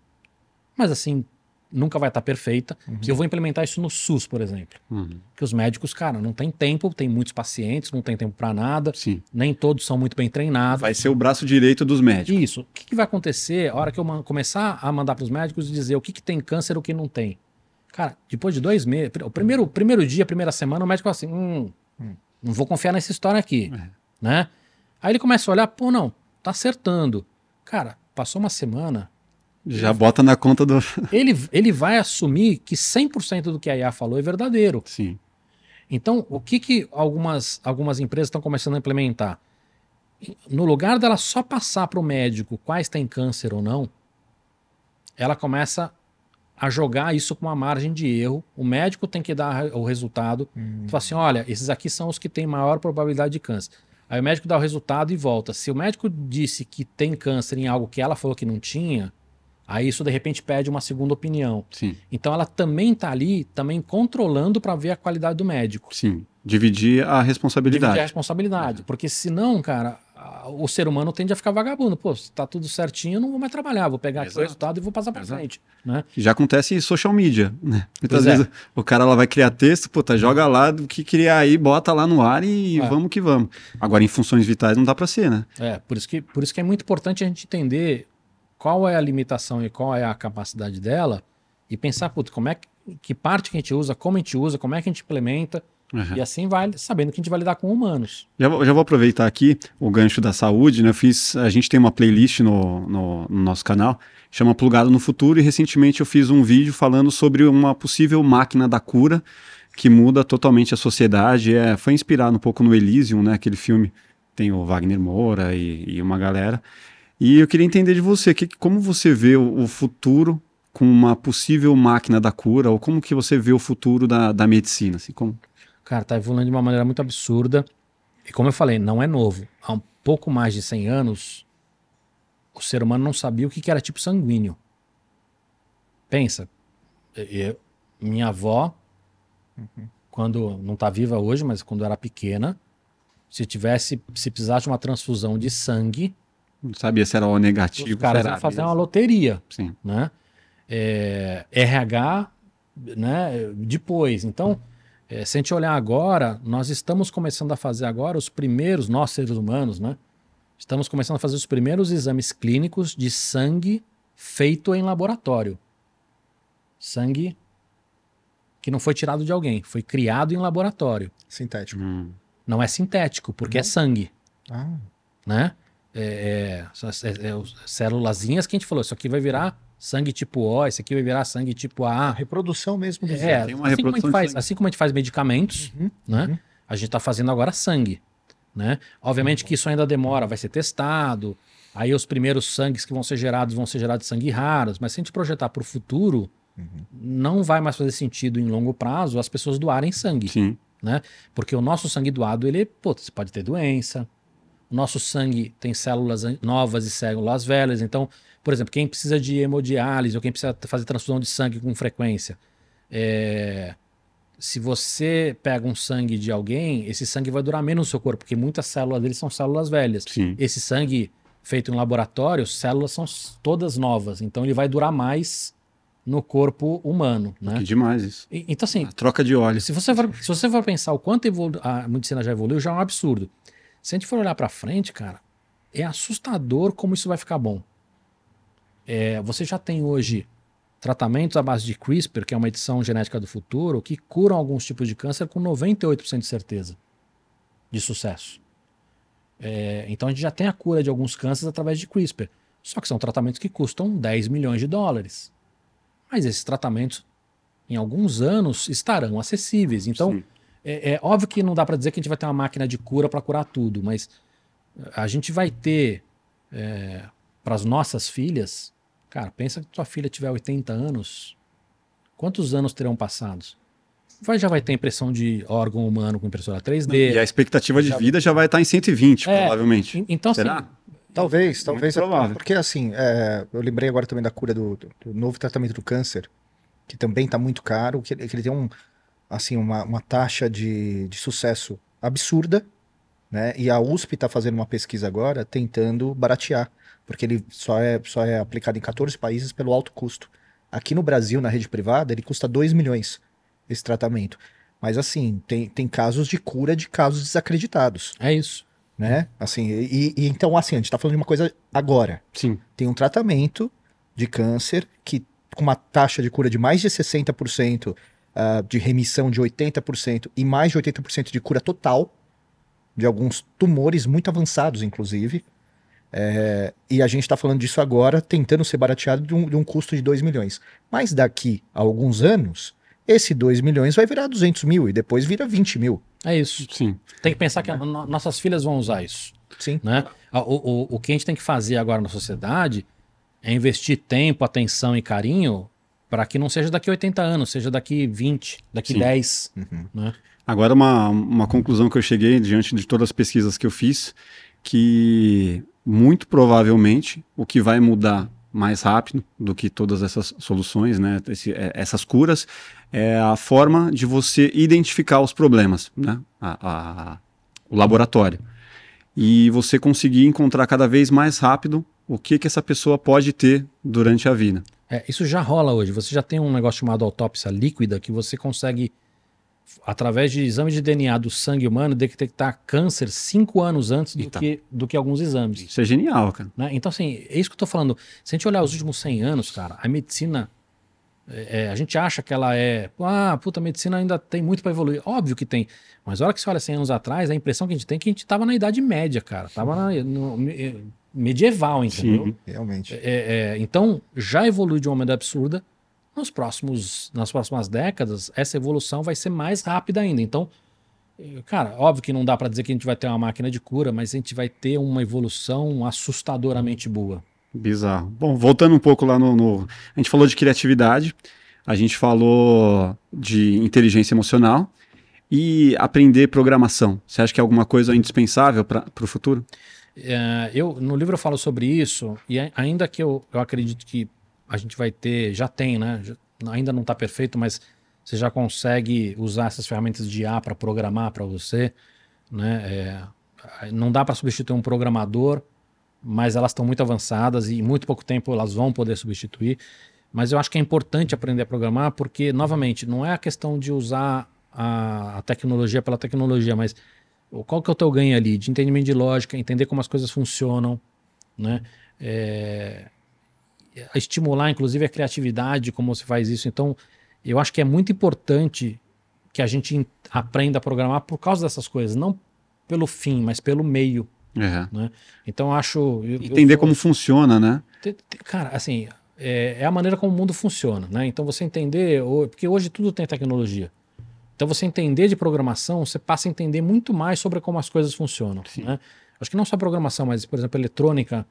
mas assim, nunca vai estar perfeita. E eu vou implementar isso no SUS, por exemplo. Uhum. Que os médicos, cara, não tem tempo, tem muitos pacientes, não tem tempo para nada, Sim. nem todos são muito bem treinados. Vai ser o braço direito dos médicos. Isso. O que, que vai acontecer a hora que eu começar a mandar para os médicos e dizer o que, que tem câncer e o que não tem? Cara, depois de dois meses, o primeiro, primeiro dia, a primeira semana, o médico fala assim: hum, não vou confiar nessa história aqui. É. Né? Aí ele começa a olhar, pô, não, tá acertando. Cara, passou uma semana, Já bota na conta do. <laughs> ele, ele vai assumir que 100% do que a IA falou é verdadeiro. Sim. Então, o que, que algumas, algumas empresas estão começando a implementar? No lugar dela só passar para o médico quais têm câncer ou não, ela começa a jogar isso com uma margem de erro. O médico tem que dar o resultado. Fala assim: olha, esses aqui são os que têm maior probabilidade de câncer. Aí o médico dá o resultado e volta. Se o médico disse que tem câncer em algo que ela falou que não tinha, aí isso de repente pede uma segunda opinião. Sim. Então ela também está ali, também controlando para ver a qualidade do médico. Sim. Dividir a responsabilidade. Dividir a responsabilidade. Porque senão, cara, o ser humano tende a ficar vagabundo. Pô, se tá tudo certinho, eu não vou mais trabalhar. Vou pegar aqui o Exato. resultado e vou passar para Exato. frente. Né? Já acontece em social media, né? Muitas Pois é. vezes o cara lá vai criar texto, puta, joga lá do que criar aí, bota lá no ar e É. vamos que vamos. Agora, em funções vitais não dá pra ser, né? É, por isso, que, por isso que é muito importante a gente entender qual é a limitação e qual é a capacidade dela e pensar, putz, como é que, que parte que a gente usa, como a gente usa, como é que a gente implementa Uhum. e assim vai, sabendo que a gente vai lidar com humanos. Já, vou- já vou aproveitar aqui o gancho da saúde, né? Eu fiz, a gente tem uma playlist no, no, no nosso canal, chama Plugado no Futuro, e recentemente eu fiz um vídeo falando sobre uma possível máquina da cura que muda totalmente a sociedade. É, foi inspirado um pouco no Elysium, né? Aquele filme tem o Wagner Moura e, e uma galera. E eu queria entender de você, que, como você vê o, o futuro com uma possível máquina da cura, ou como que você vê o futuro da, da medicina? Assim, como... Cara, tá evoluindo de uma maneira muito absurda. E como eu falei, não é novo. Há um pouco mais de 100 anos, o ser humano não sabia o que que era tipo sanguíneo. Pensa, eu- minha avó, quando não tá viva hoje, mas quando era pequena, se tivesse, se precisasse de uma transfusão de sangue, Não sabia se era O negativo, os caras se era iam fazer A, uma loteria Sim. né? É, RH, né? Depois. Então, é, se a gente olhar agora, nós estamos começando a fazer agora os primeiros, nós seres humanos, né? Estamos começando a fazer os primeiros exames clínicos de sangue feito em laboratório. Sangue que não foi tirado de alguém, foi criado em laboratório. Sintético. Hum. Não é sintético, porque é sangue, Ah, né? É, é, é, é, célulazinhas que a gente falou, isso aqui vai virar sangue tipo O, esse aqui vai virar sangue tipo A. a reprodução mesmo do É, tem uma assim, como a reprodução gente faz, assim como a gente faz medicamentos, Uhum, né? uhum. A gente está fazendo agora sangue, né? Obviamente que isso ainda demora, vai ser testado. Aí os primeiros sangues que vão ser gerados vão ser gerados de sangue raros, mas se a gente projetar para o futuro, Uhum. não vai mais fazer sentido em longo prazo as pessoas doarem sangue, Sim. porque o nosso sangue doado, ele, putz, pode ter doença. Nosso sangue tem células novas e células velhas, então, por exemplo, quem precisa de hemodiálise ou quem precisa fazer transfusão de sangue com frequência, é, se você pega um sangue de alguém, esse sangue vai durar menos no seu corpo, porque muitas células dele são células velhas. Sim. Esse sangue feito em laboratório, células são todas novas, então ele vai durar mais no corpo humano, né? Que demais isso. E- Então assim, A troca de óleo. se você for, se você for pensar o quanto a medicina já evoluiu, já é um absurdo. Se a gente for olhar para frente, cara, é assustador como isso vai ficar bom. É, você já tem hoje tratamentos à base de CRISPR, que é uma edição genética do futuro, que curam alguns tipos de câncer com 98% de certeza de sucesso. É, então a gente já tem a cura de alguns cânceres através de CRISPR. Só que são tratamentos que custam 10 milhões de dólares. Mas esses tratamentos, em alguns anos, estarão acessíveis. Então, é, é, óbvio que não dá para dizer que a gente vai ter uma máquina de cura para curar tudo, mas a gente vai ter é, para as nossas filhas. Cara, pensa que tua filha tiver 80 anos, quantos anos terão passados? Vai, já vai ter impressão de órgão humano com impressora 3D. E a expectativa de vida já vai estar em 120, É, provavelmente. En- Então, Será? assim, Talvez, talvez. Provável. Porque assim, é, eu lembrei agora também da cura do, do- novo tratamento do câncer, que também está muito caro, que, que ele tem um, assim, uma, uma taxa de, de sucesso absurda, né? E a USP está fazendo uma pesquisa agora tentando baratear, porque ele só é, só é aplicado em 14 países pelo alto custo. Aqui no Brasil, na rede privada, ele custa 2 milhões esse tratamento. Mas assim, tem, tem casos de cura de casos desacreditados, é isso. né? Assim, e, e então assim, a gente tá falando de uma coisa agora Sim. tem um tratamento de câncer que com uma taxa de cura de mais de 60%, ah, de remissão de 80% e mais de 80% de cura total de alguns tumores muito avançados, inclusive. É, e a gente está falando disso agora, tentando ser barateado de um, de um custo de 2 milhões. Mas daqui a alguns anos, esse 2 milhões vai virar 200 mil e depois vira 20 mil. É isso. Sim. Tem que pensar que a- no- nossas filhas vão usar isso. Sim. Né? O, o, o que a gente tem que fazer agora na sociedade é investir tempo, atenção e carinho para que não seja daqui 80 anos, seja daqui 20, daqui Sim. 10. Uhum. Né? Agora, uma, uma conclusão que eu cheguei diante de todas as pesquisas que eu fiz, que muito provavelmente o que vai mudar mais rápido do que todas essas soluções, né, esse- é, essas curas, é a forma de você identificar os problemas, né, a- a- o laboratório. E você conseguir encontrar cada vez mais rápido o que, que essa pessoa pode ter durante a vida. É, isso já rola hoje. Você já tem um negócio chamado autópsia líquida que você consegue, através de exame de DNA do sangue humano, detectar câncer cinco anos antes do, Então. que, do que alguns exames. Isso é genial, cara. né? Então, assim, é isso que eu tô falando. Se a gente olhar os últimos 100 anos, cara, a medicina, é, é, a gente acha que ela é, ah, puta, a medicina ainda tem muito para evoluir. Óbvio que tem. Mas a hora que você olha 100 anos atrás, a impressão que a gente tem é que a gente tava na Idade Média, cara. Tava na, no, medieval, entendeu? Sim. Realmente. É, é, então, já evolui de uma maneira absurda. Nos próximos, nas próximas décadas, essa evolução vai ser mais rápida ainda. Então, eh, cara, óbvio que não dá para dizer que a gente vai ter uma máquina de cura, mas a gente vai ter uma evolução assustadoramente boa. Bizarro. Bom, voltando um pouco lá no, no- A gente falou de criatividade, a gente falou de inteligência emocional e aprender programação. Você acha que é alguma coisa indispensável para o futuro? É, eu no livro eu falo sobre isso e ainda que eu, eu acredito que a gente vai ter, já tem, né? já- ainda não está perfeito, mas você já consegue usar essas ferramentas de IA para programar para você, né? É, não dá para substituir um programador, mas elas estão muito avançadas e em muito pouco tempo elas vão poder substituir. Mas eu acho que é importante aprender a programar porque, novamente, não é a questão de usar a, a tecnologia pela tecnologia, mas qual que é o teu ganho ali? De entendimento de lógica, entender como as coisas funcionam, né? É, estimular, inclusive, a criatividade, como você faz isso. Então, eu acho que é muito importante que a gente en- aprenda a programar por causa dessas coisas, não pelo fim, mas pelo meio. É. Então, eu acho... eu- eu Entender sou- como funciona, né? Cara, assim, é, é a maneira como o mundo funciona, né? Então você entender, porque hoje tudo tem tecnologia. Então você entender de programação, você passa a entender muito mais sobre como as coisas funcionam. Né? Acho que não só programação, mas, por exemplo, eletrônica,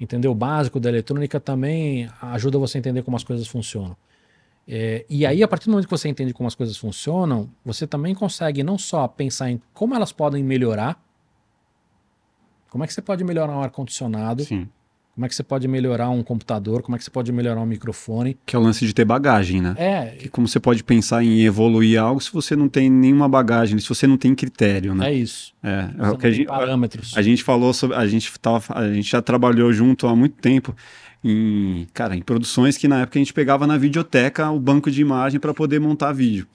entender o básico da eletrônica também ajuda você a entender como as coisas funcionam. É, e aí, a partir do momento que você entende como as coisas funcionam, você também consegue não só pensar em como elas podem melhorar, como é que você pode melhorar um ar-condicionado. Como é que você pode melhorar um computador? Como é que você pode melhorar um microfone? Que é o lance de ter bagagem, né? É, Que como você pode pensar em evoluir algo se você não tem nenhuma bagagem, se você não tem critério, né? é isso. É, Você é o não que a gente, parâmetros. a gente falou sobre, a gente tava, a gente já trabalhou junto há muito tempo em, cara, em produções que na época a gente pegava na videoteca o banco de imagem para poder montar vídeo.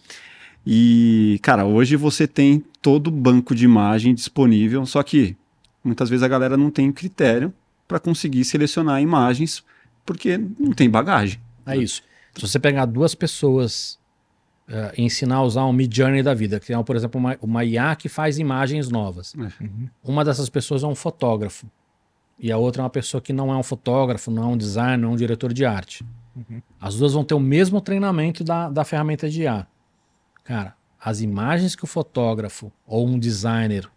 E, cara, hoje você tem todo o banco de imagem disponível, só que muitas vezes a galera não tem critério para conseguir selecionar imagens porque não tem bagagem. É isso. Se você pegar duas pessoas e ensinar a usar um Midjourney da vida, que é, por exemplo, uma, uma IA que faz imagens novas. É. Uma dessas pessoas é um fotógrafo. E a outra é uma pessoa que não é um fotógrafo, não é um designer, não é um diretor de arte. As duas vão ter o mesmo treinamento da, da ferramenta de IA. Cara, as imagens que o fotógrafo, ou um designer,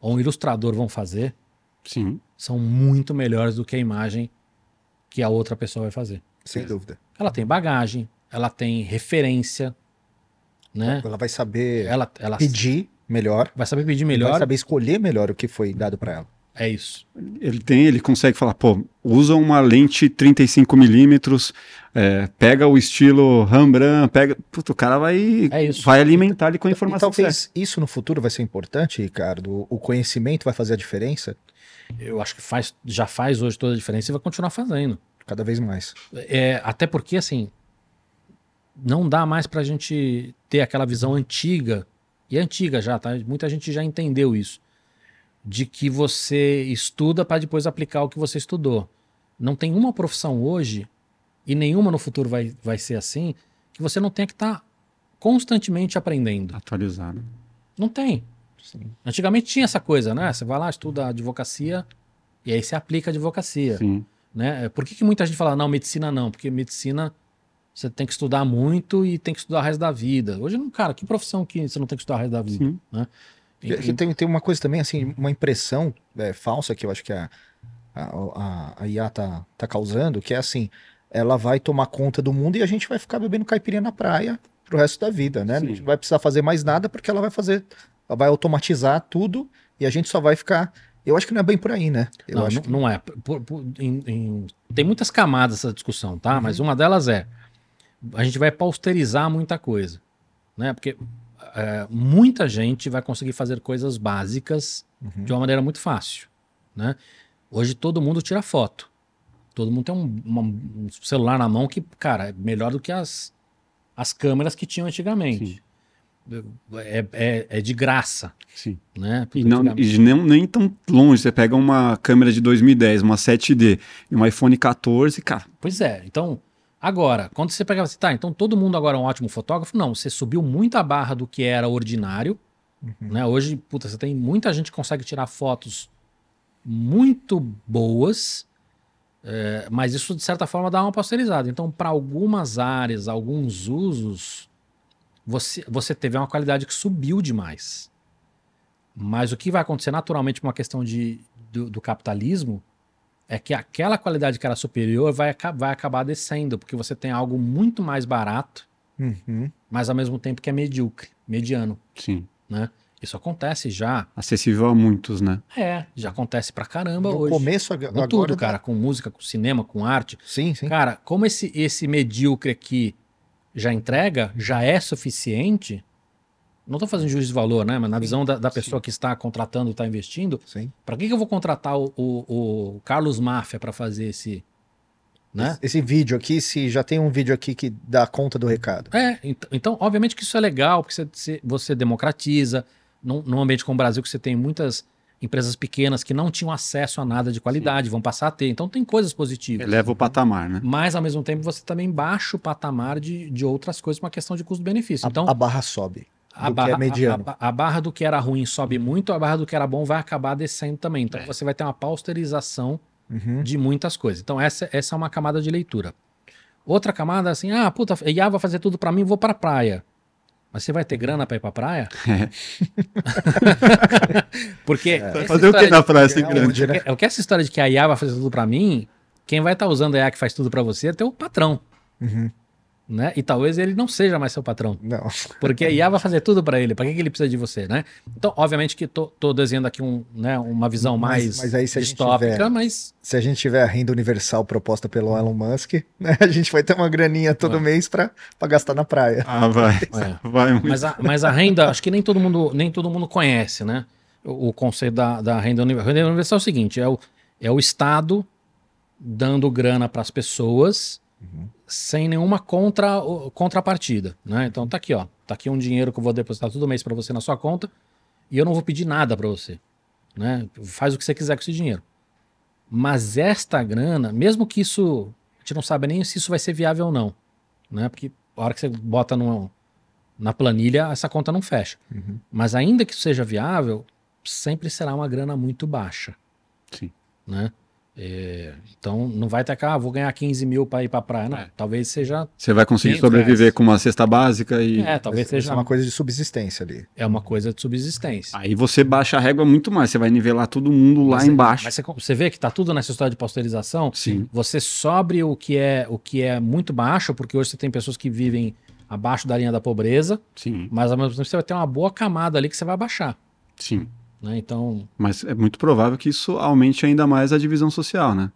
ou um ilustrador vão fazer Sim. são muito melhores do que a imagem que a outra pessoa vai fazer. Sem dúvida. Ela tem bagagem, ela tem referência, né? Ela vai saber Ela, ela pedir melhor, vai saber pedir vai melhor. saber escolher melhor o que foi dado para ela. É isso. Ele tem, ele consegue falar, pô, usa uma lente 35 milímetros, é, pega o estilo Rembrandt, pega. Puta, o cara vai, É isso. vai alimentar ele com a E informação certa. talvez isso no futuro vai ser importante, Ricardo. O conhecimento vai fazer a diferença Eu acho que faz, já faz hoje toda a diferença e vai continuar fazendo. cada vez mais. É, até porque, assim, não dá mais pra gente ter aquela visão antiga, e é antiga já, tá? Muita gente já entendeu isso, de que você estuda para depois aplicar o que você estudou. Não tem uma profissão hoje, e nenhuma no futuro vai, vai ser assim, que você não tenha que estar constantemente aprendendo. Atualizado. Não tem. Sim. Antigamente tinha essa coisa, né? Você vai lá, estuda advocacia, e aí você aplica a advocacia Sim. né? Por que, que muita gente fala, não, medicina não? Porque medicina você tem que estudar muito e tem que estudar o resto da vida. Hoje, não, cara, que profissão que você não tem que estudar o resto da vida? Sim. Né? E- tem, tem uma coisa também, assim, uma impressão é, falsa que eu acho que a, a, a, a IA tá, tá causando, que é assim, ela vai tomar conta do mundo e a gente vai ficar bebendo caipirinha na praia pro resto da vida, né? A Sim. gente não vai precisar fazer mais nada porque ela vai fazer, vai automatizar tudo e a gente só vai ficar. Eu acho que não é bem por aí, né? Eu não, acho não, que não é. Por- por- em- em- tem muitas camadas essa discussão, tá? Uhum. Mas uma delas é a gente vai pausterizar muita coisa, né? Porque é, muita gente vai conseguir fazer coisas básicas Uhum. de uma maneira muito fácil, né? Hoje todo mundo tira foto. Todo mundo tem um, uma- um celular na mão que, cara, é melhor do que as, as câmeras que tinham antigamente. É, é, é de graça, Sim. né? E, não, e nem, nem tão longe. Você pega uma câmera de 2010, uma 7D e um iPhone 14, cara. Pois é, então, agora, quando você pegava assim, tá, então todo mundo agora é um ótimo fotógrafo, não, você subiu muito a barra do que era ordinário, né? Hoje, puta, você tem muita gente que consegue tirar fotos muito boas, é, mas isso de certa forma dá uma pasteurizada. Então, para algumas áreas, alguns usos, você, você teve uma qualidade que subiu demais. Mas o que vai acontecer naturalmente por uma questão de, do, do capitalismo é que aquela qualidade que era superior vai, vai acabar descendo, porque você tem algo muito mais barato, Uhum. mas ao mesmo tempo que é medíocre, mediano, Sim. né? Isso acontece já. Acessível a muitos, né? É, já acontece pra caramba No hoje. começo, ag- com agora. tudo, cara, com música, com cinema, com arte. Sim, sim. Cara, como esse, esse medíocre aqui já entrega, já é suficiente. Não tô fazendo juízo de valor, né? Mas na visão da, da pessoa que está contratando, está investindo, sim. pra que, que eu vou contratar o, o- o Carlos Máfia pra fazer esse. Né? Esse, vídeo aqui, se já tem um vídeo aqui que dá conta do recado. É, ent- então, obviamente que isso é legal, porque você, você- você democratiza. Num, num ambiente como o Brasil, que você tem muitas empresas pequenas que não tinham acesso a nada de qualidade, vão passar a ter. Então tem coisas positivas. Eleva o patamar, né? Mas, ao mesmo tempo, você também baixa o patamar de, de outras coisas, uma questão de custo-benefício. A, Então, a barra sobe. a, do barra, que é a- a- a barra do que era ruim sobe muito, a barra do que era bom vai acabar descendo também. É. Então, você vai ter uma pausterização Uhum. de muitas coisas. Então, essa, essa é uma camada de leitura. Outra camada é assim: ah, puta, IA vai fazer tudo pra mim, vou pra praia. Mas você vai ter grana pra ir pra praia? <laughs> Porque. É. Vai essa fazer o que na praia sem é grana? né? é o que essa história de que a IA vai fazer tudo pra mim, quem vai estar usando a IA que faz tudo pra você é teu patrão, Uhum. Né? E talvez ele não seja mais seu patrão, Não. porque a IA vai fazer tudo pra ele. Pra que, que ele precisa de você, né? Então, obviamente que tô, tô desenhando aqui um, né, uma visão Mas- mais mas aí se a gente distópica, tiver- mas Se a gente tiver a renda universal proposta pelo Elon Musk, né, a gente vai ter uma graninha todo Vai. mês pra gastar na praia. Ah, vai. <laughs> É. Vai muito. Mas a, mas a renda, acho que nem todo mundo, nem todo mundo conhece, né? O, o conceito da, da renda universal. Renda universal é o seguinte: é o, é o Estado dando grana para as pessoas sem nenhuma contra, contrapartida, né? Então tá aqui, ó. Tá aqui um dinheiro que eu vou depositar todo mês para você na sua conta e eu não vou pedir nada para você, né? Faz o que você quiser com esse dinheiro. Mas esta grana, mesmo que isso, a gente não sabe nem se isso vai ser viável ou não. né? Porque a hora que você bota no, na planilha, essa conta não fecha. Uhum. Mas ainda que isso seja viável, sempre será uma grana muito baixa, Sim. né? É, então não vai ter que, ah, vou ganhar 15 mil para ir para praia. Não, É. talvez seja. Você vai conseguir 500 sobreviver reais. com uma cesta básica e. É, talvez Isso é seja uma coisa de subsistência ali. é uma coisa de subsistência. Aí você baixa a régua muito mais. Você vai nivelar todo mundo lá Mas- embaixo. Mas você, você vê que tá tudo nessa história de pasteurização. Sim. Você sobre o que é o que é muito baixo, porque hoje você tem pessoas que vivem abaixo da linha da pobreza, Sim. mas ao mesmo tempo você vai ter uma boa camada ali que você vai baixar. Sim. Né? Então, Mas é muito provável que isso aumente ainda mais a divisão social, né?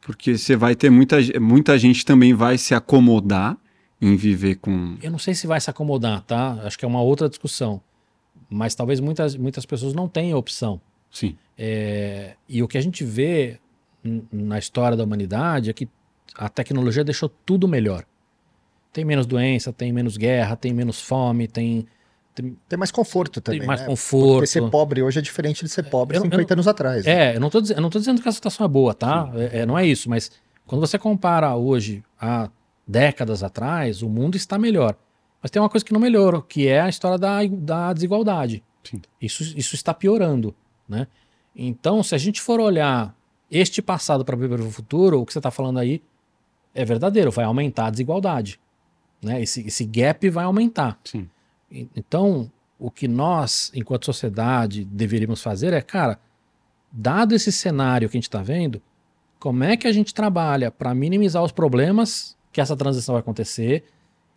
Porque você vai ter muita, muita gente também vai se acomodar em viver com. eu não sei se vai se acomodar, tá? Acho que é uma outra discussão. Mas talvez muitas, muitas pessoas não tenham opção. Sim. É, e o que a gente vê na história da humanidade é que a tecnologia deixou tudo melhor. Tem menos doença, tem menos guerra, tem menos fome, tem, tem, Tem mais conforto também. tem mais né? conforto. Porque ser pobre hoje é diferente de ser pobre Eu- eu 50 anos atrás. né? É, eu não, tô, eu não tô dizendo que a situação é boa, tá? É, é, não é isso, mas quando você compara hoje a décadas atrás, o mundo está melhor. Mas tem uma coisa que não melhorou, que é a história da, da desigualdade. Sim. Isso, isso está piorando, né? Então, se a gente for olhar este passado para viver o futuro, o que você está falando aí é verdadeiro, vai aumentar a desigualdade. Né? Esse, esse gap vai aumentar. Sim. Então, o que nós, enquanto sociedade, deveríamos fazer é, cara, dado esse cenário que a gente está vendo, como é que a gente trabalha para minimizar os problemas que essa transição vai acontecer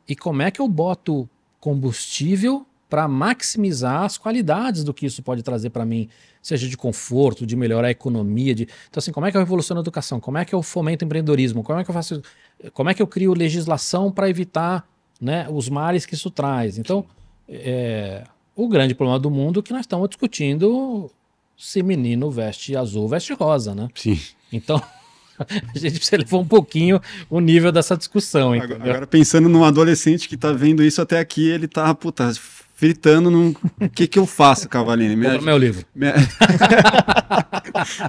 e como é que eu boto combustível para maximizar as qualidades do que isso pode trazer para mim, seja de conforto, de melhorar a economia, de então assim, como é que eu revoluciono a educação? Como é que eu fomento o empreendedorismo? Como é que eu faço como é que eu crio legislação para evitar né, os males que isso traz? Então, é, o grande problema do mundo é que nós estamos discutindo se menino veste azul, veste rosa, né? Sim. Então, <laughs> a gente precisa levar um pouquinho o nível dessa discussão, Agora, entendeu? agora pensando num adolescente que tá vendo isso até aqui, ele tá, puta, fritando num. O que que eu faço, Cavalini? Me Compra meu livro. me- <laughs>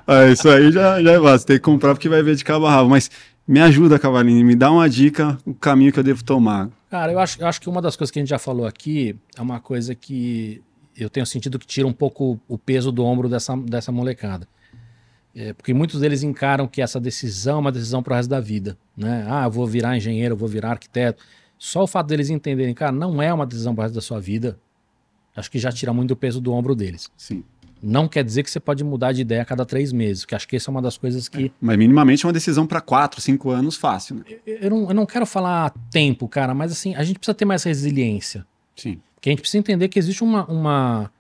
Ah, isso aí já, já é basta, tem que comprar porque vai ver de cabo a rabo. Mas me ajuda, Cavalini, me dá uma dica, o caminho que eu devo tomar. Cara, eu acho, eu acho que uma das coisas que a gente já falou aqui é uma coisa que eu tenho sentido que tira um pouco o peso do ombro dessa, dessa molecada. É, porque muitos deles encaram que essa decisão é uma decisão pro resto da vida. Né? Ah, eu vou virar engenheiro, eu vou virar arquiteto. Só o fato deles entenderem, cara, não é uma decisão pro resto da sua vida, acho que já tira muito o peso do ombro deles. Sim. Não quer dizer que você pode mudar de ideia a cada três meses, que acho que essa é uma das coisas que Mas minimamente é uma decisão para quatro, cinco anos fácil, né? eu não, eu não quero falar tempo, cara, mas assim, a gente precisa ter mais resiliência. Sim. Porque a gente precisa entender que existe uma, uma,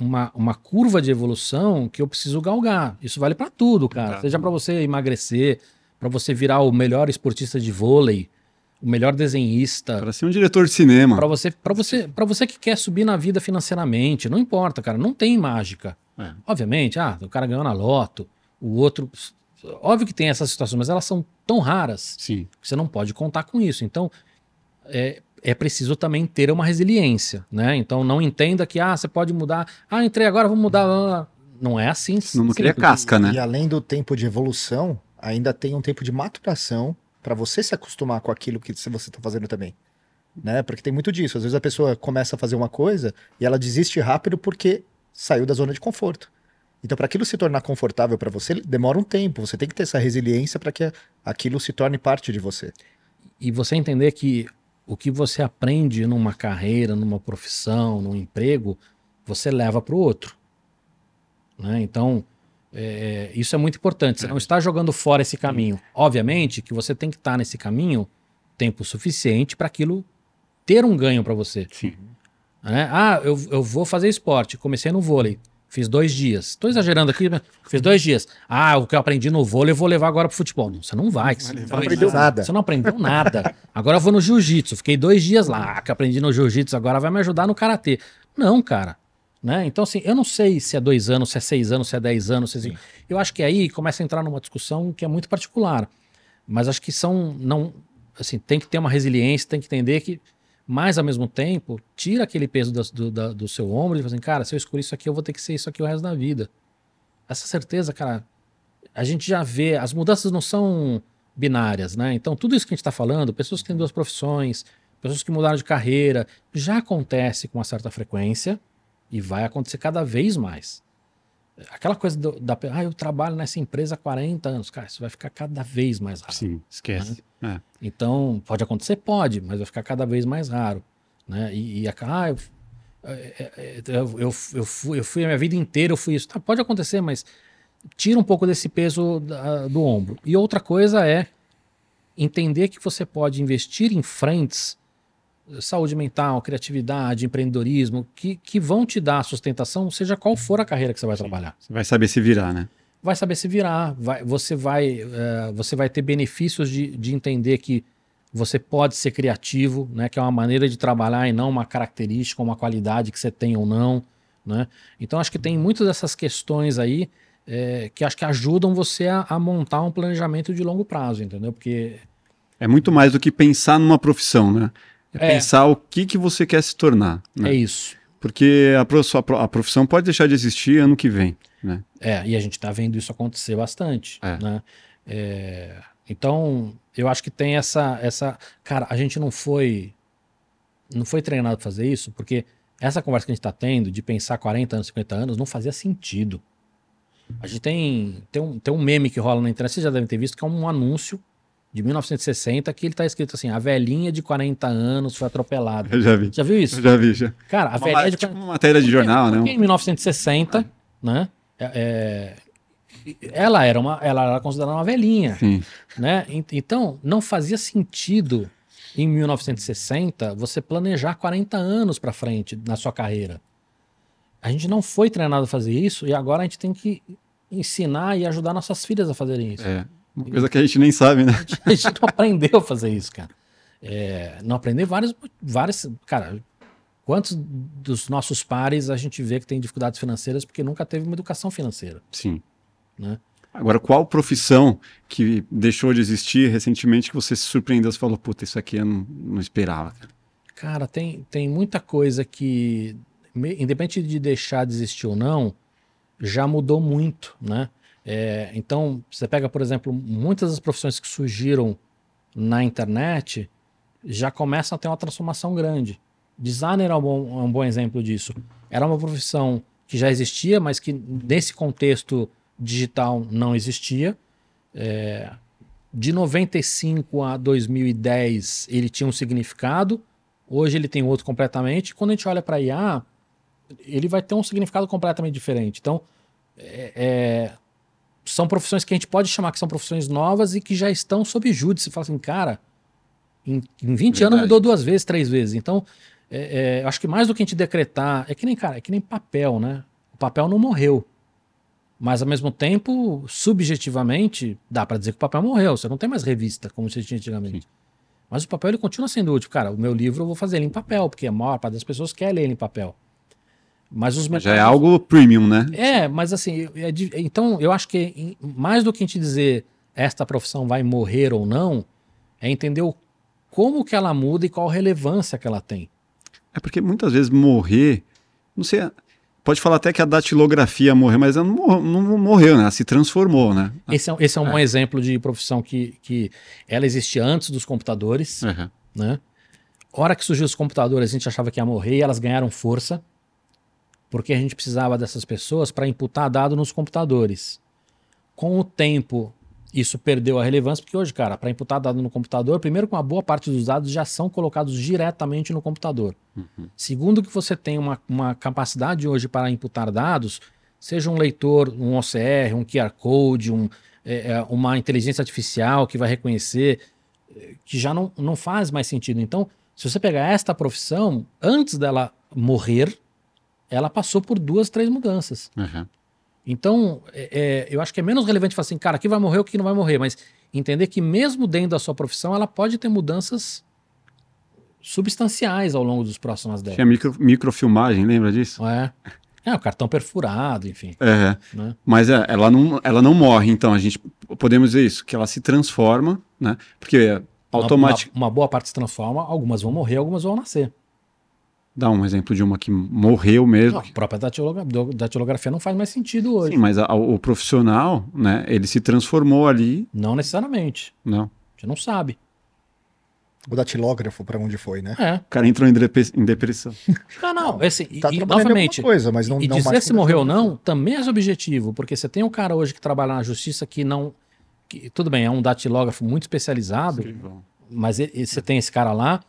uma, uma curva de evolução que eu preciso galgar. Isso vale pra tudo, cara. Pra Seja pra você emagrecer, pra você virar o melhor esportista de vôlei, o melhor desenhista, Para ser um diretor de cinema. Pra você, para você, para você que quer subir na vida financeiramente, não importa, cara, não tem mágica. É. Obviamente, ah, o cara ganhou na loto, o outro, óbvio que tem essas situações, mas elas são tão raras Sim. que você não pode contar com isso. Então, é, é preciso também ter uma resiliência, né? Então, não entenda que, ah, você pode mudar, ah, entrei agora, vou mudar. ah, Não é assim. Senão não cria casca, né? E além do tempo de evolução, ainda tem um tempo de maturação para você se acostumar com aquilo que você está fazendo também. Né? Porque tem muito disso. Às vezes a pessoa começa a fazer uma coisa e ela desiste rápido porque saiu da zona de conforto. Então, para aquilo se tornar confortável para você, demora um tempo. Você tem que ter essa resiliência para que aquilo se torne parte de você. e você entender que o que você aprende numa carreira, numa profissão, num emprego, você leva para o outro. Né? Então, é, isso é muito importante. Você não está jogando fora esse caminho. Obviamente que você tem que estar nesse caminho tempo suficiente para aquilo ter um ganho para você. Sim. né? Ah, eu, eu vou fazer esporte. Comecei no vôlei. Fiz dois dias. Estou exagerando aqui, mas fiz dois dias. Ah, o que eu aprendi no vôlei eu vou levar agora pro futebol. Não, você não vai. que você- Não aprendeu nada. Você não aprendeu nada. Agora eu vou no jiu-jitsu. Fiquei dois dias lá. Ah, que aprendi no jiu-jitsu, agora vai me ajudar no karatê. Não, cara. Né? Então, assim, eu não sei se é dois anos, se é seis anos, se é dez anos. Se é... Eu acho que aí começa a entrar numa discussão que é muito particular. Mas acho que são. não assim, Tem que ter uma resiliência, tem que entender que. Mas, ao mesmo tempo, tira aquele peso do, do, da- do seu ombro e fala assim, cara, se eu escolher isso aqui, eu vou ter que ser isso aqui o resto da vida. Essa certeza, cara, a gente já vê, as mudanças não são binárias, né? Então, tudo isso que a gente está falando, pessoas que têm duas profissões, pessoas que mudaram de carreira, já acontece com uma certa frequência e vai acontecer cada vez mais. Aquela coisa do, da. Ah, eu trabalho nessa empresa há 40 anos. Cara, isso vai ficar cada vez mais raro. Sim, esquece. É. Então, pode acontecer? Pode, mas vai ficar cada vez mais raro. Né? E, e ah, eu, é, é, eu, eu, eu fui, eu fui a minha vida inteira, eu fui isso. Tá, pode acontecer, mas tira um pouco desse peso da- do ombro. E outra coisa é entender que você pode investir em frentes, saúde mental, criatividade, empreendedorismo, que, que vão te dar sustentação, seja qual for a carreira que você vai trabalhar Você vai saber se virar, né? vai saber se virar, vai- você, vai, eh, você vai ter benefícios de, de entender que você pode ser criativo, né, que é uma maneira de trabalhar e não uma característica, uma qualidade que você tem ou não. Né? Então, acho que tem muitas dessas questões aí eh, que acho que ajudam você a, a montar um planejamento de longo prazo, entendeu? Porque É muito mais do que pensar numa profissão, né? É, É. pensar o que, que você quer se tornar. Né? é isso. Porque a, profissão pode deixar de existir ano que vem. Né? É, e a gente está vendo isso acontecer bastante. É. Né? É, então, eu acho que tem essa, essa. Cara, a gente não foi. Não foi treinado para fazer isso, porque essa conversa que a gente está tendo de pensar 40 anos, 50 anos, não fazia sentido. A gente tem, tem, um, tem um meme que rola na internet, vocês já devem ter visto, que é um anúncio de 1960 que ele tá escrito assim: a velhinha de 40 anos foi atropelada. Eu já vi. Já viu isso? Eu já vi, já. Cara, a velhinha ma- de tipo uma matéria de jornal, né? porque em 1960, né? é- é, ela era uma, ela era considerada uma velhinha, Sim. né? En- Então não fazia sentido em 1960 você planejar 40 anos para frente na sua carreira. A gente não foi treinado a fazer isso e agora a gente tem que ensinar e ajudar nossas filhas a fazerem isso. É. Uma coisa que a gente nem sabe, né? A gente não <laughs> aprendeu a fazer isso, cara. É, não aprendeu vários, vários. Cara, quantos dos nossos pares a gente vê que tem dificuldades financeiras porque nunca teve uma educação financeira? Sim. Né? Agora, qual profissão que deixou de existir recentemente que você se surpreendeu e falou, puta, isso aqui eu não, não esperava. cara." Cara, tem, tem muita coisa que, independente de deixar de existir ou não, já mudou muito, né? É, então, você pega, por exemplo, muitas das profissões que surgiram na internet já começam a ter uma transformação grande. Designer é um bom, é um bom exemplo disso. Era uma profissão que já existia, mas que nesse contexto digital não existia. É, de 95 a 2010 ele tinha um significado, hoje ele tem outro completamente. Quando a gente olha para IA, ele vai ter um significado completamente diferente. Então, é- é, são profissões que a gente pode chamar que são profissões novas e que já estão sob júdice. Você fala assim, cara, em, em 20 Verdade. anos mudou duas vezes, três vezes. Então, é, é, acho que mais do que a gente decretar, é que nem, cara, é que nem papel, né? O papel não morreu. Mas, ao mesmo tempo, subjetivamente, dá para dizer que o papel morreu. Você não tem mais revista, como você tinha antigamente. Mas o papel ele continua sendo útil. Cara, o meu livro eu vou fazer ele em papel, porque a maior parte das pessoas quer ler ele em papel. Mas os Já é mercados- algo premium, né? é, mas assim, é então eu acho que mais do que a gente dizer esta profissão vai morrer ou não, é entender o, como que ela muda e qual relevância que ela tem. É porque muitas vezes morrer, não sei, pode falar até que a datilografia morreu, mas ela não, não morreu, né? Ela se transformou, né? Esse é, esse é um bom exemplo de profissão que, que ela existia antes dos computadores, Uhum. né? Hora que surgiu os computadores, a gente achava que ia morrer e elas ganharam força, porque a gente precisava dessas pessoas para imputar dado nos computadores. Com o tempo, isso perdeu a relevância, porque hoje, cara, para imputar dado no computador, primeiro que uma boa parte dos dados já são colocados diretamente no computador. Segundo que você tem uma, uma capacidade hoje para imputar dados, seja um leitor, um OCR, um QR Code, um, é, é, uma inteligência artificial que vai reconhecer, que já não, não faz mais sentido. Então, se você pegar esta profissão, antes dela morrer, ela passou por duas, três mudanças. Uhum. Então, é, é, eu acho que é menos relevante falar assim, cara, aqui vai morrer ou aqui não vai morrer, mas entender que mesmo dentro da sua profissão, ela pode ter mudanças substanciais ao longo dos próximos Tinha décadas. micro, microfilmagem, lembra disso? É? É, o cartão perfurado, enfim. É, Né? mas é, ela, não, ela não morre, então a gente podemos dizer isso, que ela se transforma, né? Porque automaticamente. Uma, uma boa parte se transforma, algumas vão morrer, algumas vão nascer. Dá um exemplo de uma que morreu mesmo. Não, a própria datilogra- do- datilografia não faz mais sentido hoje. Sim, mas a- o profissional, né, ele se transformou ali, Não necessariamente. não. A gente não sabe. O datilógrafo pra onde foi, né? É. O cara entrou em, em depressão. Não, <laughs> não. Esse, e, Tá e, novamente, coisa, mas não, e não dizer mais se morreu ou datilografia. não também é subjetivo, porque você tem um cara hoje que trabalha na justiça que não. que- tudo bem, é um datilógrafo muito especializado, mas e- e você tem esse cara lá.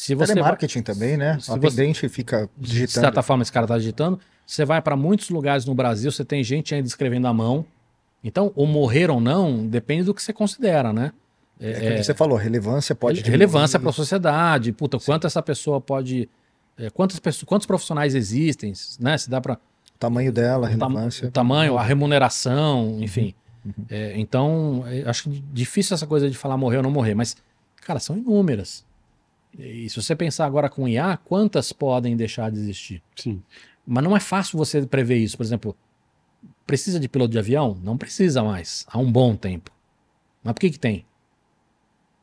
Se você vai- Telemarketing também, né? Se O você- atendente fica de digitando. certa forma esse cara está digitando, você vai para muitos lugares no Brasil, você tem gente ainda escrevendo à mão. Então, o morrer ou não depende do que você considera, né? É, que você falou, relevância pode. relevância para a sociedade, puta, quanto essa pessoa pode. é, quantas pessoas, quantos profissionais existem, né? Se dá para O tamanho dela, a relevância. o tamanho, a remuneração, enfim. É, então, é, acho difícil essa coisa de falar morrer ou não morrer, mas, cara, são inúmeras. E se você pensar agora com IA, quantas podem deixar de existir? Sim. Mas não é fácil você prever isso. Por exemplo, precisa de piloto de avião? Não precisa mais, há um bom tempo. Mas por que que tem?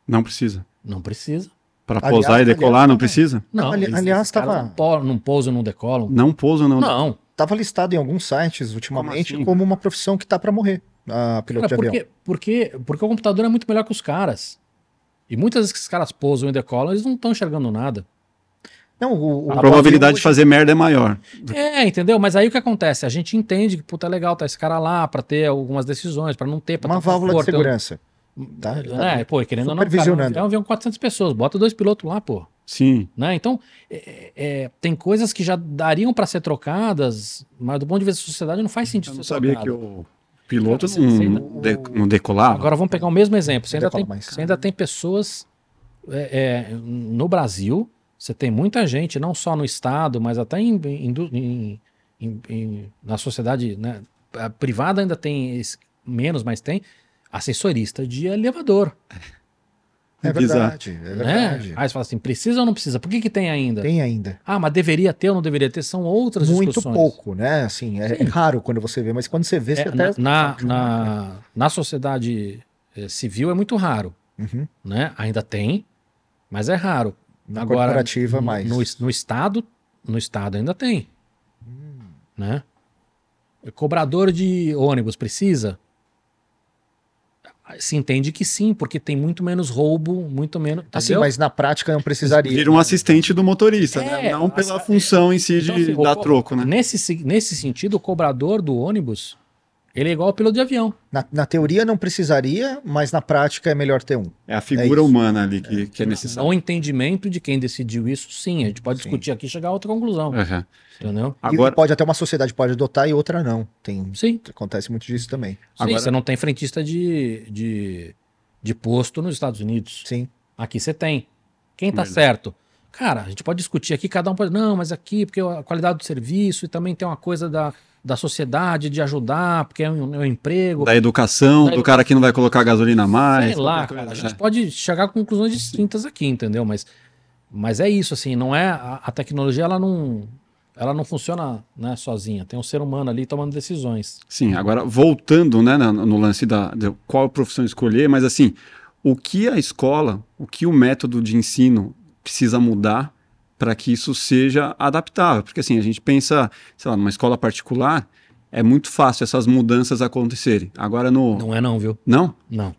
Não precisa. Não precisa. Para Aliás, pousar e aliás, decolar, não também. precisa? Não, Ali- aliás, esses caras tava- não, não pousam, não decolam. Não pousam, não. Não. Tava listado em alguns sites ultimamente Como como, assim? uma profissão que tá para morrer. A piloto Cara, de avião. porque, porque, porque o computador é muito melhor que os caras. E muitas vezes que esses caras pousam e decolam, eles não estão enxergando nada. Não, o, o- A probabilidade de hoje- fazer merda é maior. É, entendeu? Mas aí o que acontece? A gente entende que, puta, é legal tá esse cara lá pra ter algumas decisões, pra não ter... Pra uma ter válvula de conforto. segurança. Tá? É, pô, e querendo ou não, cara, é um avião com 400 pessoas, bota dois pilotos lá, pô. Sim. Né? Então, é, é, tem coisas que já dariam pra ser trocadas, mas do ponto de vista da sociedade não faz sentido Eu não ser sabia que trocado. o piloto não, ainda- de- não decolava. Agora vamos pegar o mesmo exemplo. Você ainda, tem, você ainda tem pessoas é, é, no Brasil, você tem muita gente, não só no Estado, mas até em, em- em- em- em- na sociedade né, privada ainda tem esse- menos, mas tem assessorista de elevador. É Bizarro. verdade, é Né? verdade. Aí você fala assim, precisa ou não precisa? Por que, que tem ainda? Tem ainda. Ah, mas deveria ter ou não deveria ter? São outras Muito discussões. pouco, né? Assim, é, é raro quando você vê, mas quando você vê, você É, até. na, na, na, na sociedade eh, civil é muito raro. Uhum. né? Ainda tem, mas é raro. Na Agora, corporativa, no- mais. No, no estado, no estado ainda tem, Hum. né? Cobrador de ônibus precisa? Se entende que sim, porque tem muito menos roubo, muito menos. Assim, entendeu? mas na prática não precisaria. Vira um assistente do motorista, né? É, Não pela assim, função em si de Então, assim, o dar co- troco, né? Nesse, se- nesse sentido, o cobrador do ônibus, ele é igual ao piloto de avião. Na, na teoria não precisaria, mas na prática é melhor ter um. É a figura isso. humana ali que, que é necessária. No entendimento de quem decidiu isso, sim. A gente pode Sim. discutir aqui e chegar a outra conclusão. Aham. Entendeu? E Agora, pode até uma sociedade pode adotar e outra não. Tem, Sim. acontece muito disso também. Sim, Agora- você não tem frentista de, de, de posto nos Estados Unidos. Sim. Aqui você tem. Quem tá certo? Cara, a gente pode discutir aqui, cada um pode. Não, mas aqui, porque a qualidade do serviço e também tem uma coisa da, da sociedade de ajudar, porque é um, é um emprego. da educação, Da do edu- cara que não vai colocar gasolina mais. Sei lá, cara. A coisa, gente né? pode chegar a conclusões distintas aqui, entendeu? Mas, mas é isso, assim, não é. A, a tecnologia, ela não. Ela não funciona né, sozinha. Tem um ser humano ali tomando decisões. Sim, agora voltando né, na- no lance da, de qual profissão escolher, mas assim, o que a escola, o que o método de ensino precisa mudar para que isso seja adaptável? Porque assim, a gente pensa, sei lá, numa escola particular, é muito fácil essas mudanças acontecerem. Agora no. Não é, não, viu? Não? Não.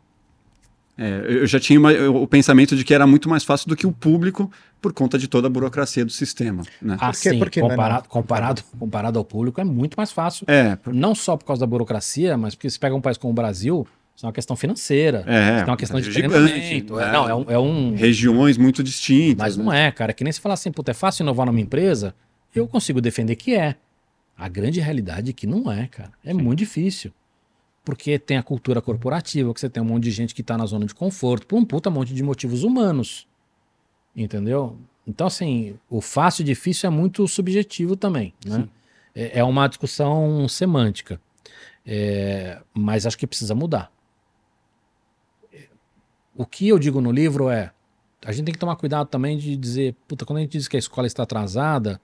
É, eu já tinha uma- o pensamento de que era muito mais fácil do que o público por conta de toda a burocracia do sistema. Né? Ah, Por quê? sim, Por que não é comparado, não? comparado, comparado ao público, é muito mais fácil. É, Não só por causa da burocracia, mas porque se pega um país como o Brasil, isso é uma questão financeira. é, é uma questão de gigante, treinamento. né? É, não, é um, é um- regiões muito distintas. Mas né? não é, cara. É que nem se falar assim, puta, é fácil inovar numa empresa, eu consigo defender que é. A grande realidade é que não é, cara. É muito difícil. Porque tem a cultura corporativa, que você tem um monte de gente que tá na zona de conforto, por um puta monte de motivos humanos. Entendeu? Então, assim, o fácil e difícil é muito subjetivo também, né? É, é uma discussão semântica. É, mas acho que precisa mudar. O que eu digo no livro é: a gente tem que tomar cuidado também de dizer, puta, quando a gente diz que a escola está atrasada,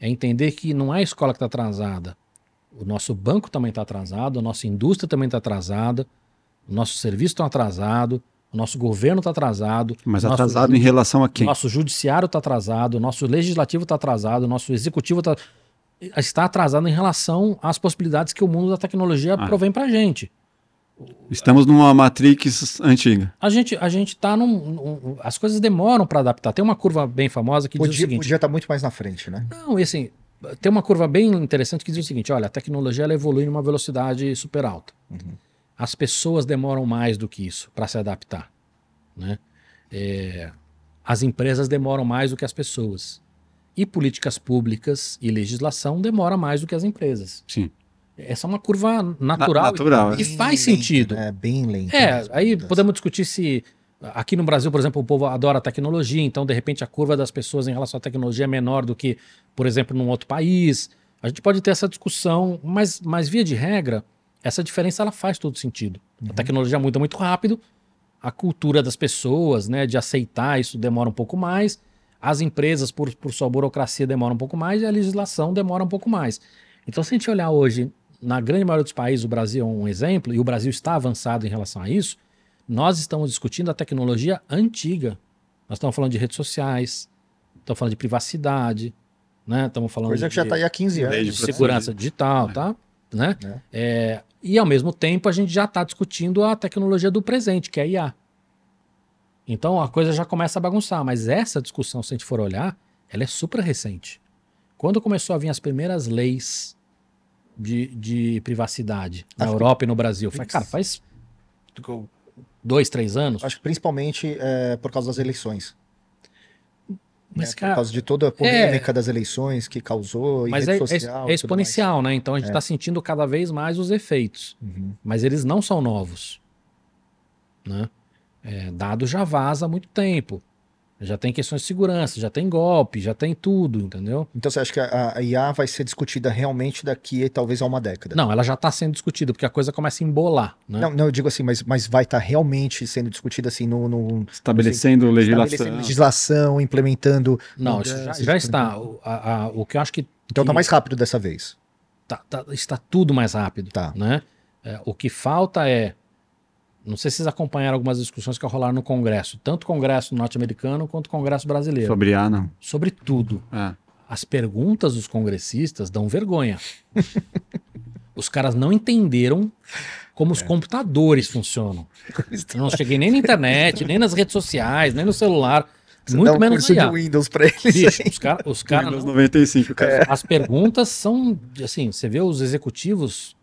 é entender que não é a escola que está atrasada. O nosso banco também está atrasado, a nossa indústria também está atrasada, o nosso serviço está atrasado, o nosso governo está atrasado. Mas atrasado em relação a quem? Nosso judiciário está atrasado, nosso legislativo está atrasado, nosso executivo tá, está atrasado em relação às possibilidades que o mundo da tecnologia Ah. provém para a gente. Estamos numa Matrix antiga. A gente a gente está num, num- As coisas demoram para adaptar. Tem uma curva bem famosa que diz o seguinte: podia estar muito mais na frente, né? Não, e assim, tem uma curva bem interessante que diz o seguinte: olha, a tecnologia ela evolui numa velocidade super alta. As pessoas demoram mais do que isso para se adaptar. Né? É, as empresas demoram mais do que as pessoas. E políticas públicas e legislação demoram mais do que as empresas. Sim. Essa é uma curva Na- natural. natural. E é. faz lenta, sentido. É bem lento. É, mesmo. aí podemos discutir se aqui no Brasil, por exemplo, o povo adora a tecnologia, então de repente a curva das pessoas em relação à tecnologia é menor do que, por exemplo, num outro país. A gente pode ter essa discussão, mas, mas via de regra, essa diferença ela faz todo sentido. A tecnologia muda muito rápido, a cultura das pessoas, né, de aceitar isso demora um pouco mais, as empresas, por, por sua burocracia, demoram um pouco mais e a legislação demora um pouco mais. Então, se a gente olhar hoje, na grande maioria dos países, o Brasil é um exemplo, e o Brasil está avançado em relação a isso, nós estamos discutindo a tecnologia antiga. Nós estamos falando de redes sociais, estamos falando de privacidade, né? estamos falando Coisa que já de, está aí há 15 anos. De de segurança de- digital, É. tá? Né? É. É, e ao mesmo tempo a gente já está discutindo a tecnologia do presente, que é a IA. Então a coisa já começa a bagunçar, mas essa discussão, se a gente for olhar, ela é super recente. Quando começou a vir as primeiras leis de, de privacidade na Acho que- Europa e no Brasil, foi, cara, faz dois, três anos. Acho que principalmente é, por causa das eleições. Mas, né? Por cara, causa de toda a polêmica das eleições que causou, mas é, é- social. é exponencial, né? Então a gente está sentindo cada vez mais os efeitos. Uhum. mas eles não são novos. Né? É, dado já vaza há muito tempo. Já tem questões de segurança, já tem golpe, já tem tudo, entendeu? Então você acha que a, a IA vai ser discutida realmente daqui talvez a uma década? Não, ela já está sendo discutida, porque a coisa começa a embolar. Né? Não, não, eu digo assim, mas, mas vai estar realmente sendo discutida assim no, no Estabelecendo legislação. estabelecendo legislação, implementando. Não, isso já, já está. O, a- a- o que eu acho que Então tá que- mais rápido dessa vez. tá- tá- está tudo mais rápido. Tá. Né? É, o que falta é. Não sei se vocês acompanharam algumas discussões que rolaram no Congresso, tanto o Congresso norte-americano quanto o Congresso brasileiro, Sobre A, não. sobre tudo. É. as perguntas dos congressistas dão vergonha. <laughs> Os caras não entenderam como É. os computadores funcionam. Eu não cheguei nem na internet, nem nas redes sociais, nem no celular. Você dá muito um menos curso IA. de Windows pra eles. Bicho, os caras os cara Windows não- 95, cara. as perguntas são, assim, você vê os executivos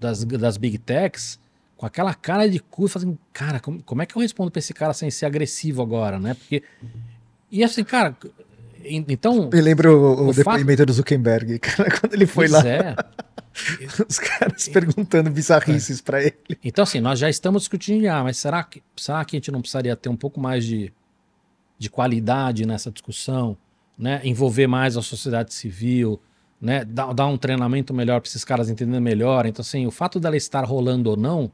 das, das big techs com aquela cara de cu, fazendo, cara, como, como é que eu respondo pra esse cara sem ser agressivo agora, né? Porque, e assim, cara, en- então... Me lembro o, o O fato- depoimento do Zuckerberg, <laughs> cara, quando ele foi lá, pois é. <laughs> os caras perguntando bizarrices pra ele. Então, assim, nós já estamos discutindo IA, mas será que, será que a gente não precisaria ter um pouco mais de, de qualidade nessa discussão, né? Envolver mais a sociedade civil, né? Dar, dar um treinamento melhor para esses caras entenderem melhor. Então, assim, o fato dela estar rolando ou não,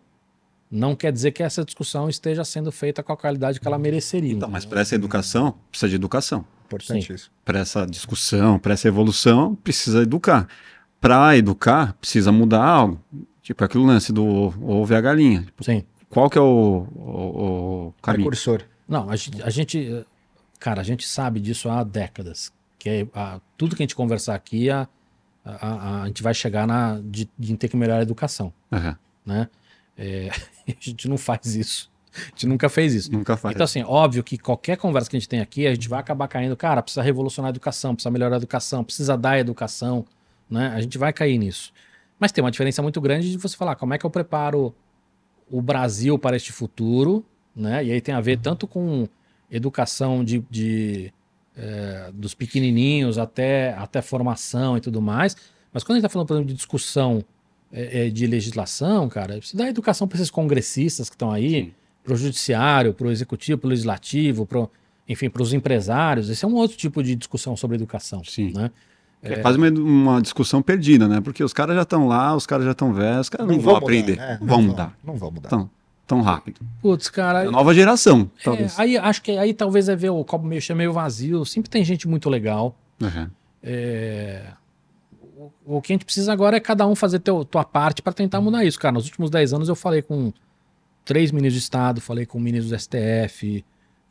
não quer dizer que essa discussão esteja sendo feita com a qualidade que ela mereceria. Então, mas para essa educação, precisa de educação. Importante Sim. isso. Para essa discussão, para essa evolução, precisa educar. Para educar, precisa mudar algo. Tipo aquele lance do ovo e a galinha. Sim. Qual que é o, o, o caminho? Precursor. Não, a gente, a gente, cara, a gente sabe disso há décadas. Que é, a- tudo que a gente conversar aqui, a, a, a- a gente vai chegar na de, de ter que melhorar a educação, Aham, né? É, <laughs> a gente não faz isso. A gente nunca fez isso. Nunca faz. Então, assim, óbvio que qualquer conversa que a gente tem aqui, a gente vai acabar caindo, cara, precisa revolucionar a educação, precisa melhorar a educação, precisa dar a educação, né? A gente vai cair nisso. Mas tem uma diferença muito grande de você falar como é que eu preparo o Brasil para este futuro, né? E aí tem a ver tanto com educação de, de, eh, dos pequenininhos até, até formação e tudo mais. Mas quando a gente está falando, por exemplo, de discussão eh, eh, de legislação, cara, precisa dar educação para esses congressistas que estão aí, para o judiciário, para o executivo, para o legislativo, pro, enfim, para os empresários. Esse é um outro tipo de discussão sobre educação. Sim. Né? É quase uma, uma discussão perdida, né? Porque os caras já estão lá, os caras já estão velhos, os caras não, vão vão mudar, aprender. né? Não vão mudar Não vão mudar. tão, tão rápido. Putz, cara. É a nova geração, é, talvez. aí acho que aí talvez é ver o copo meio cheio, meio vazio. Sempre tem gente muito legal. Aham. É, o, que a gente precisa agora é cada um fazer teu, tua parte para tentar mudar isso, cara. Nos últimos 10 anos eu falei com três ministros de Estado, falei com ministros do STF,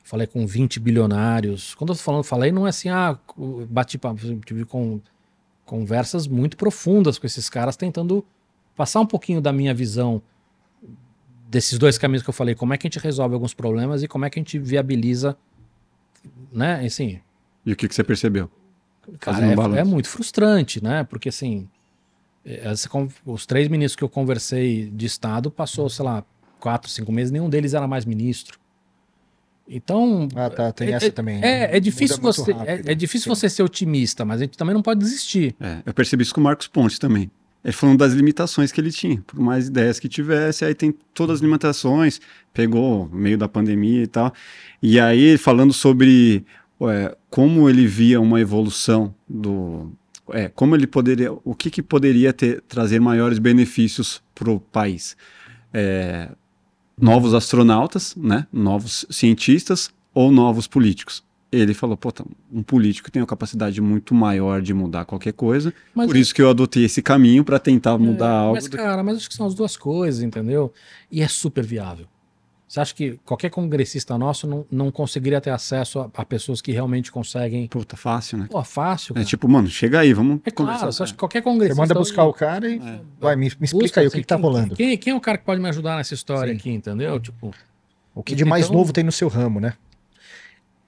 falei com 20 bilionários. Quando eu tô falando, falei, não é assim, ah, bati tive com, conversas muito profundas com esses caras, tentando passar um pouquinho da minha visão desses dois caminhos que eu falei, como é que a gente resolve alguns problemas e como é que a gente viabiliza, né, assim... E o que, que você percebeu? Cara, é, é, muito frustrante, né, porque assim, é, os três ministros que eu conversei de Estado passou, sei lá, quatro, cinco meses, nenhum deles era mais ministro. Então. Ah, tá, tem é, essa também. É, é difícil você. é, é, difícil Sim. você ser otimista, mas a gente também não pode desistir. É, eu percebi isso com o Marcos Pontes também. Ele falando das limitações que ele tinha. Por mais ideias que tivesse, aí tem todas as limitações, pegou meio da pandemia e tal. E aí, falando sobre ué, como ele via uma evolução do. É, como ele poderia. O que, que poderia ter, trazer maiores benefícios para o país? É, novos astronautas, né? novos cientistas ou novos políticos ele falou, pô, tá, um político tem uma capacidade muito maior de mudar qualquer coisa, mas por isso que eu adotei esse caminho para tentar mudar é, algo. Mas, cara, mas acho que são as duas coisas, entendeu? E é super viável. Você acha que qualquer congressista nosso não, não conseguiria ter acesso a, a pessoas que realmente conseguem. Puta, fácil, né? Pô, fácil. Cara. É tipo, mano, chega aí, vamos. É claro, você acha que qualquer congressista. Você manda buscar o cara e. É. Vai, me, me explica Busca, aí assim, o que, que tá rolando. Quem, quem é o cara que pode me ajudar nessa história Sim. aqui, entendeu? Tipo. O que de mais então, novo tem no seu ramo, né?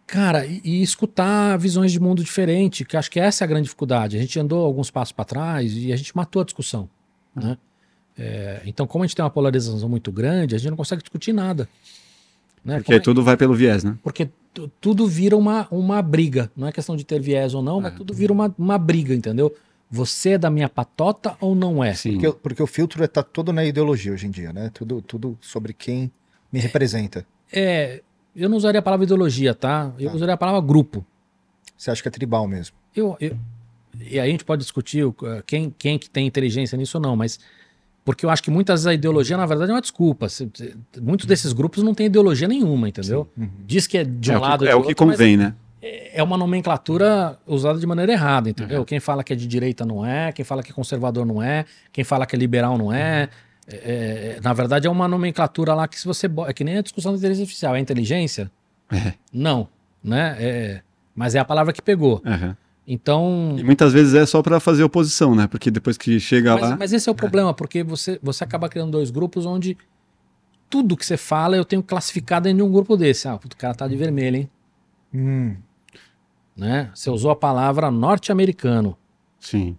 Cara, e, e, escutar visões de mundo diferente, que acho que essa é a grande dificuldade. A gente andou alguns passos para trás e a gente matou a discussão. Né? É, então, como a gente tem uma polarização muito grande, a gente não consegue discutir nada. Né? Porque como tudo é... vai pelo viés, né? Porque tudo vira uma, uma briga. Não é questão de ter viés ou não, é. mas tudo vira uma, uma briga, entendeu? Você é da minha patota ou não é? Sim. Porque, porque o filtro está todo na ideologia hoje em dia, né? Tudo, tudo sobre quem me representa. É, eu não usaria a palavra ideologia, tá? Eu tá. usaria a palavra grupo. Você acha que é tribal mesmo? Eu, eu, e aí a gente pode discutir quem, quem que tem inteligência nisso ou não, mas porque eu acho que muitas vezes a ideologia, na verdade, é uma desculpa. Muitos desses grupos não têm ideologia nenhuma, entendeu? Uhum. Diz que é de um é lado. Que, é o que convém, né? É, é uma nomenclatura usada de maneira errada, entendeu? Uhum. Quem fala que é de direita não é, quem fala que é conservador não é, quem fala que é liberal não é. Uhum. É, é, na verdade, é uma nomenclatura lá que se você. É que nem a discussão da inteligência artificial. É inteligência? É. Não. Né? É, mas é a palavra que pegou. Uhum. Então. E muitas vezes é só para fazer oposição, né? Porque depois que chega mas, lá. Mas esse é o problema, porque você, você acaba criando dois grupos onde tudo que você fala eu tenho classificado em um grupo desse. Ah, o cara tá de vermelho, hein? Hum. Né? Você usou a palavra norte-americano. Sim.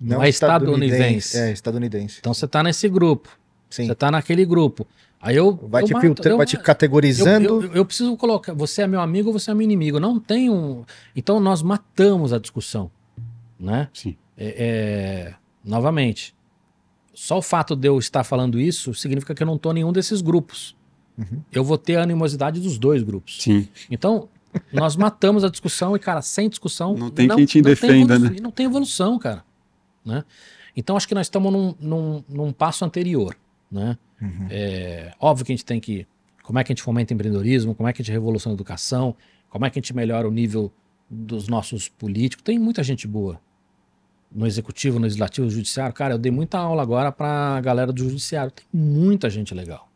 Não, é estadunidense. É, estadunidense. Então você está nesse grupo. Sim. Você está naquele grupo. Aí eu. Vai eu te filtrando, vai te categorizando. Eu, eu, eu, preciso colocar. Você é meu amigo ou você é meu inimigo? Não tem um. Então nós matamos a discussão. Né? Sim. É, é... Novamente. Só o fato de eu estar falando isso significa que eu não estou em nenhum desses grupos. Uhum. Eu vou ter a animosidade dos dois grupos. Sim. Então, nós matamos a discussão e, cara, sem discussão. Não tem não, quem te defenda, né? Não tem evolução, cara. Né? Então acho que nós estamos num, num, num passo anterior. Né? Uhum. É, óbvio que a gente tem que. Como é que a gente fomenta empreendedorismo, como é que a gente revoluciona a educação, como é que a gente melhora o nível dos nossos políticos. Tem muita gente boa no executivo, no legislativo, no judiciário. Cara, eu dei muita aula agora para a galera do judiciário. Tem muita gente legal.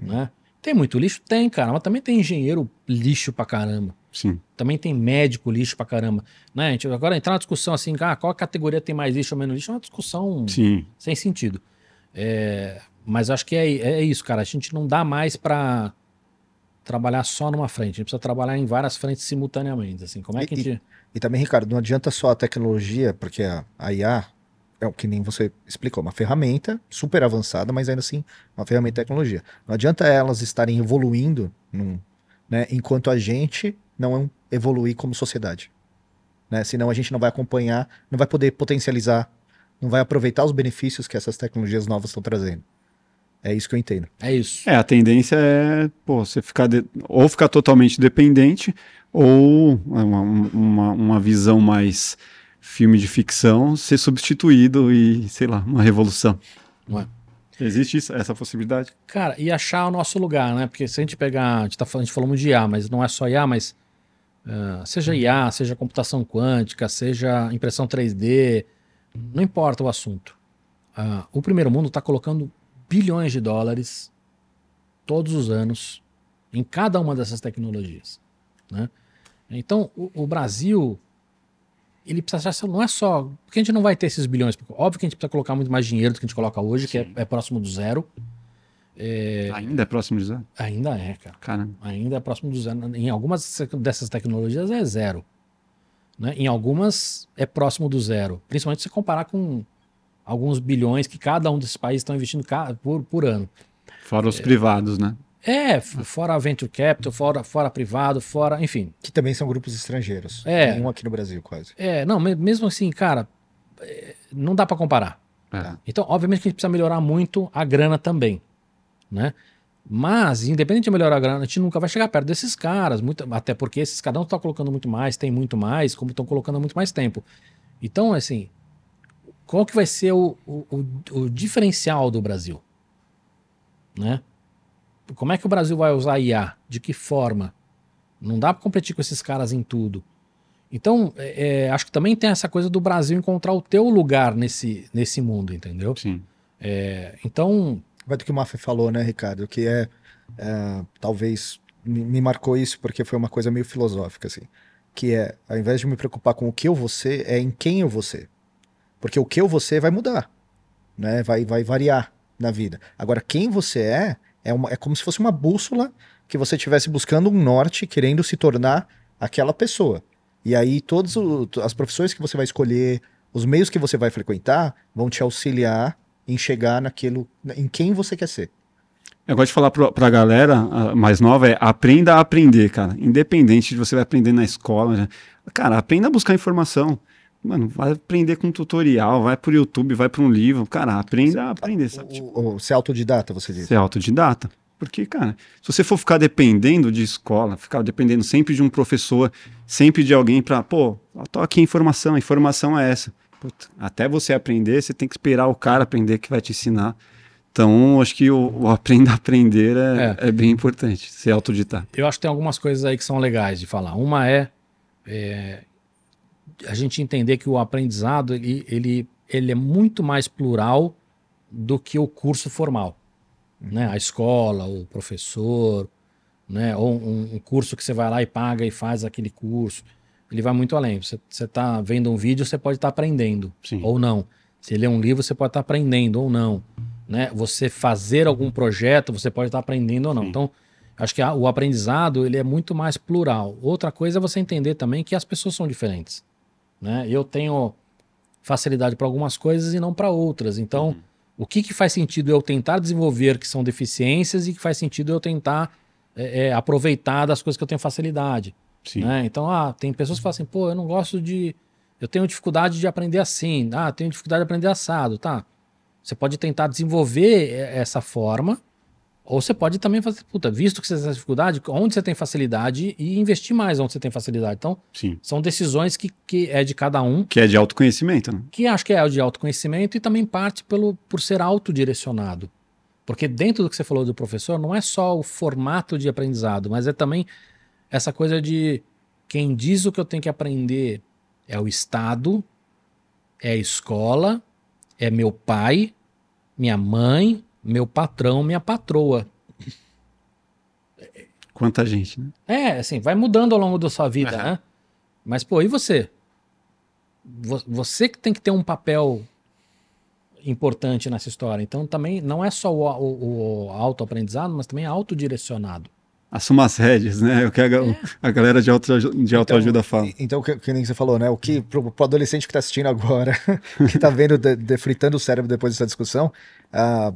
Uhum. Né? Tem muito lixo? Tem, cara, mas também tem engenheiro lixo pra caramba. Sim. Também tem médico lixo pra caramba. Né? A gente, agora entrar na discussão assim, ah, qual categoria tem mais lixo ou menos lixo, é uma discussão Sim. sem sentido. É, mas acho que é, é isso, cara. A gente não dá mais para trabalhar só numa frente. A gente precisa trabalhar em várias frentes simultaneamente. Assim, como é que e, a gente... e, e também, Ricardo, não adianta só a tecnologia, porque a, a IA é o que nem você explicou, uma ferramenta super avançada, mas ainda assim uma ferramenta de tecnologia. Não adianta elas estarem evoluindo num, né, enquanto a gente não evoluir como sociedade. Né? Senão a gente não vai acompanhar, não vai poder potencializar, não vai aproveitar os benefícios que essas tecnologias novas estão trazendo. É isso que eu entendo. É isso. É, a tendência é pô, você ficar de... ou ficar totalmente dependente, ou uma, uma, uma visão mais filme de ficção ser substituído e, sei lá, uma revolução. Ué. Existe isso, essa possibilidade? Cara, e achar o nosso lugar, né? Porque se a gente pegar, a gente, tá falando, a gente falou muito de IA, mas não é só IA, mas uh, seja IA, seja computação quântica, seja impressão 3D, não importa o assunto. Uh, o primeiro mundo está colocando bilhões de dólares todos os anos em cada uma dessas tecnologias. Né? Então, o, o Brasil, ele precisa achar, não é só. Porque a gente não vai ter esses bilhões. Óbvio que a gente precisa colocar muito mais dinheiro do que a gente coloca hoje, que é, é próximo do zero. É, Ainda é próximo de zero? ainda é, cara. Caramba. Ainda é próximo do zero. Em algumas dessas tecnologias é zero. Né? Em algumas é próximo do zero. Principalmente se comparar com alguns bilhões que cada um desses países estão investindo por, por ano. Fora os privados, né? É, fora a venture capital, fora, fora privado, fora, enfim. Que também são grupos estrangeiros. É. Nenhum aqui no Brasil, quase. É, não, me- mesmo assim, cara, é, não dá pra comparar. É. Então, obviamente que a gente precisa melhorar muito a grana também, né? Mas, independente de melhorar a grana, a gente nunca vai chegar perto desses caras, muito, até porque esses caras não estão colocando muito mais, tem muito mais, como estão colocando há muito mais tempo. Então, assim, qual que vai ser o, o, o- o diferencial do Brasil? Né? Como é que o Brasil vai usar IA? De que forma? Não dá para competir com esses caras em tudo. Então, é, é, acho que também tem essa coisa do Brasil encontrar o teu lugar nesse, nesse mundo, entendeu? Sim. É, então, Vai do que o Mafia falou, né, Ricardo? Que é, é, talvez me, me marcou isso porque foi uma coisa meio filosófica, assim. Que é, ao invés de me preocupar com o que eu vou ser, é em quem eu vou ser. Porque o que eu ser vai mudar, né? Vai, vai variar na vida. Agora, quem você é, é, uma, é como se fosse uma bússola que você estivesse buscando um norte, querendo se tornar aquela pessoa. E aí, todas as profissões que você vai escolher, os meios que você vai frequentar, vão te auxiliar em chegar naquilo, em quem você quer ser. Eu gosto de falar pro, pra galera mais nova é aprenda a aprender, cara. Independente de você vai aprender na escola. já- Cara, aprenda a buscar informação. Mano, vai aprender com um tutorial, vai pro YouTube, vai para um livro. Cara, aprenda a aprender, sabe? Tipo, O, o, ser autodidata, você diz. ser autodidata. Porque, cara, se você for ficar dependendo de escola, ficar dependendo sempre de um professor, sempre de alguém pra, pô, tô aqui a informação, a informação é essa. Puta, até você aprender, você tem que esperar o cara aprender que vai te ensinar. Então, acho que o, o aprenda a aprender é, é. bem importante, ser autodidata. eu acho que tem algumas coisas aí que são legais de falar. Uma é, é, a gente entender que o aprendizado ele, ele, ele é muito mais plural do que o curso formal. Né? A escola, o professor, né? ou um, um curso que você vai lá e paga e faz aquele curso. Ele vai muito além. Você está vendo um vídeo, você pode estar aprendendo Sim. ou não. Se lê um livro, você pode estar aprendendo ou não. Né? Você fazer algum projeto, você pode estar aprendendo ou não. Sim. Então, acho que a- o aprendizado ele é muito mais plural. Outra coisa é você entender também que as pessoas são diferentes. Né? Eu tenho facilidade para algumas coisas e não para outras. Então, o que, que faz sentido eu tentar desenvolver que são deficiências e que faz sentido eu tentar é, é, aproveitar das coisas que eu tenho facilidade. Sim. né? Então, ah, tem pessoas que falam assim, pô, eu não gosto de. Eu tenho dificuldade de aprender assim. Ah, tenho dificuldade de aprender assado. Tá. Você pode tentar desenvolver eh, essa forma, ou você pode também fazer, puta, visto que você tem essa dificuldade, onde você tem facilidade e investir mais onde você tem facilidade. Então, Sim. são decisões que, que é de cada um, Que é de autoconhecimento, né? que acho que é de autoconhecimento e também parte pelo, por ser autodirecionado. Porque dentro do que você falou do professor, não é só o formato de aprendizado, mas é também essa coisa de quem diz o que eu tenho que aprender é o Estado, é a escola, é meu pai, minha mãe, meu patrão, minha patroa. Quanta gente, né? É, assim, vai mudando ao longo da sua vida, Aham. né? Mas, pô, e você? Vo- Você que tem que ter um papel importante nessa história. Então, também não é só o, o, o autoaprendizado, mas também é autodirecionado. Assuma as rédeas, né? É o que a, ga- a galera de, auto, de autoajuda fala. Então, que, que nem você falou, né? O que pro, pro adolescente que tá assistindo agora, <laughs> que tá vendo, de, defritando o cérebro depois dessa discussão, ah,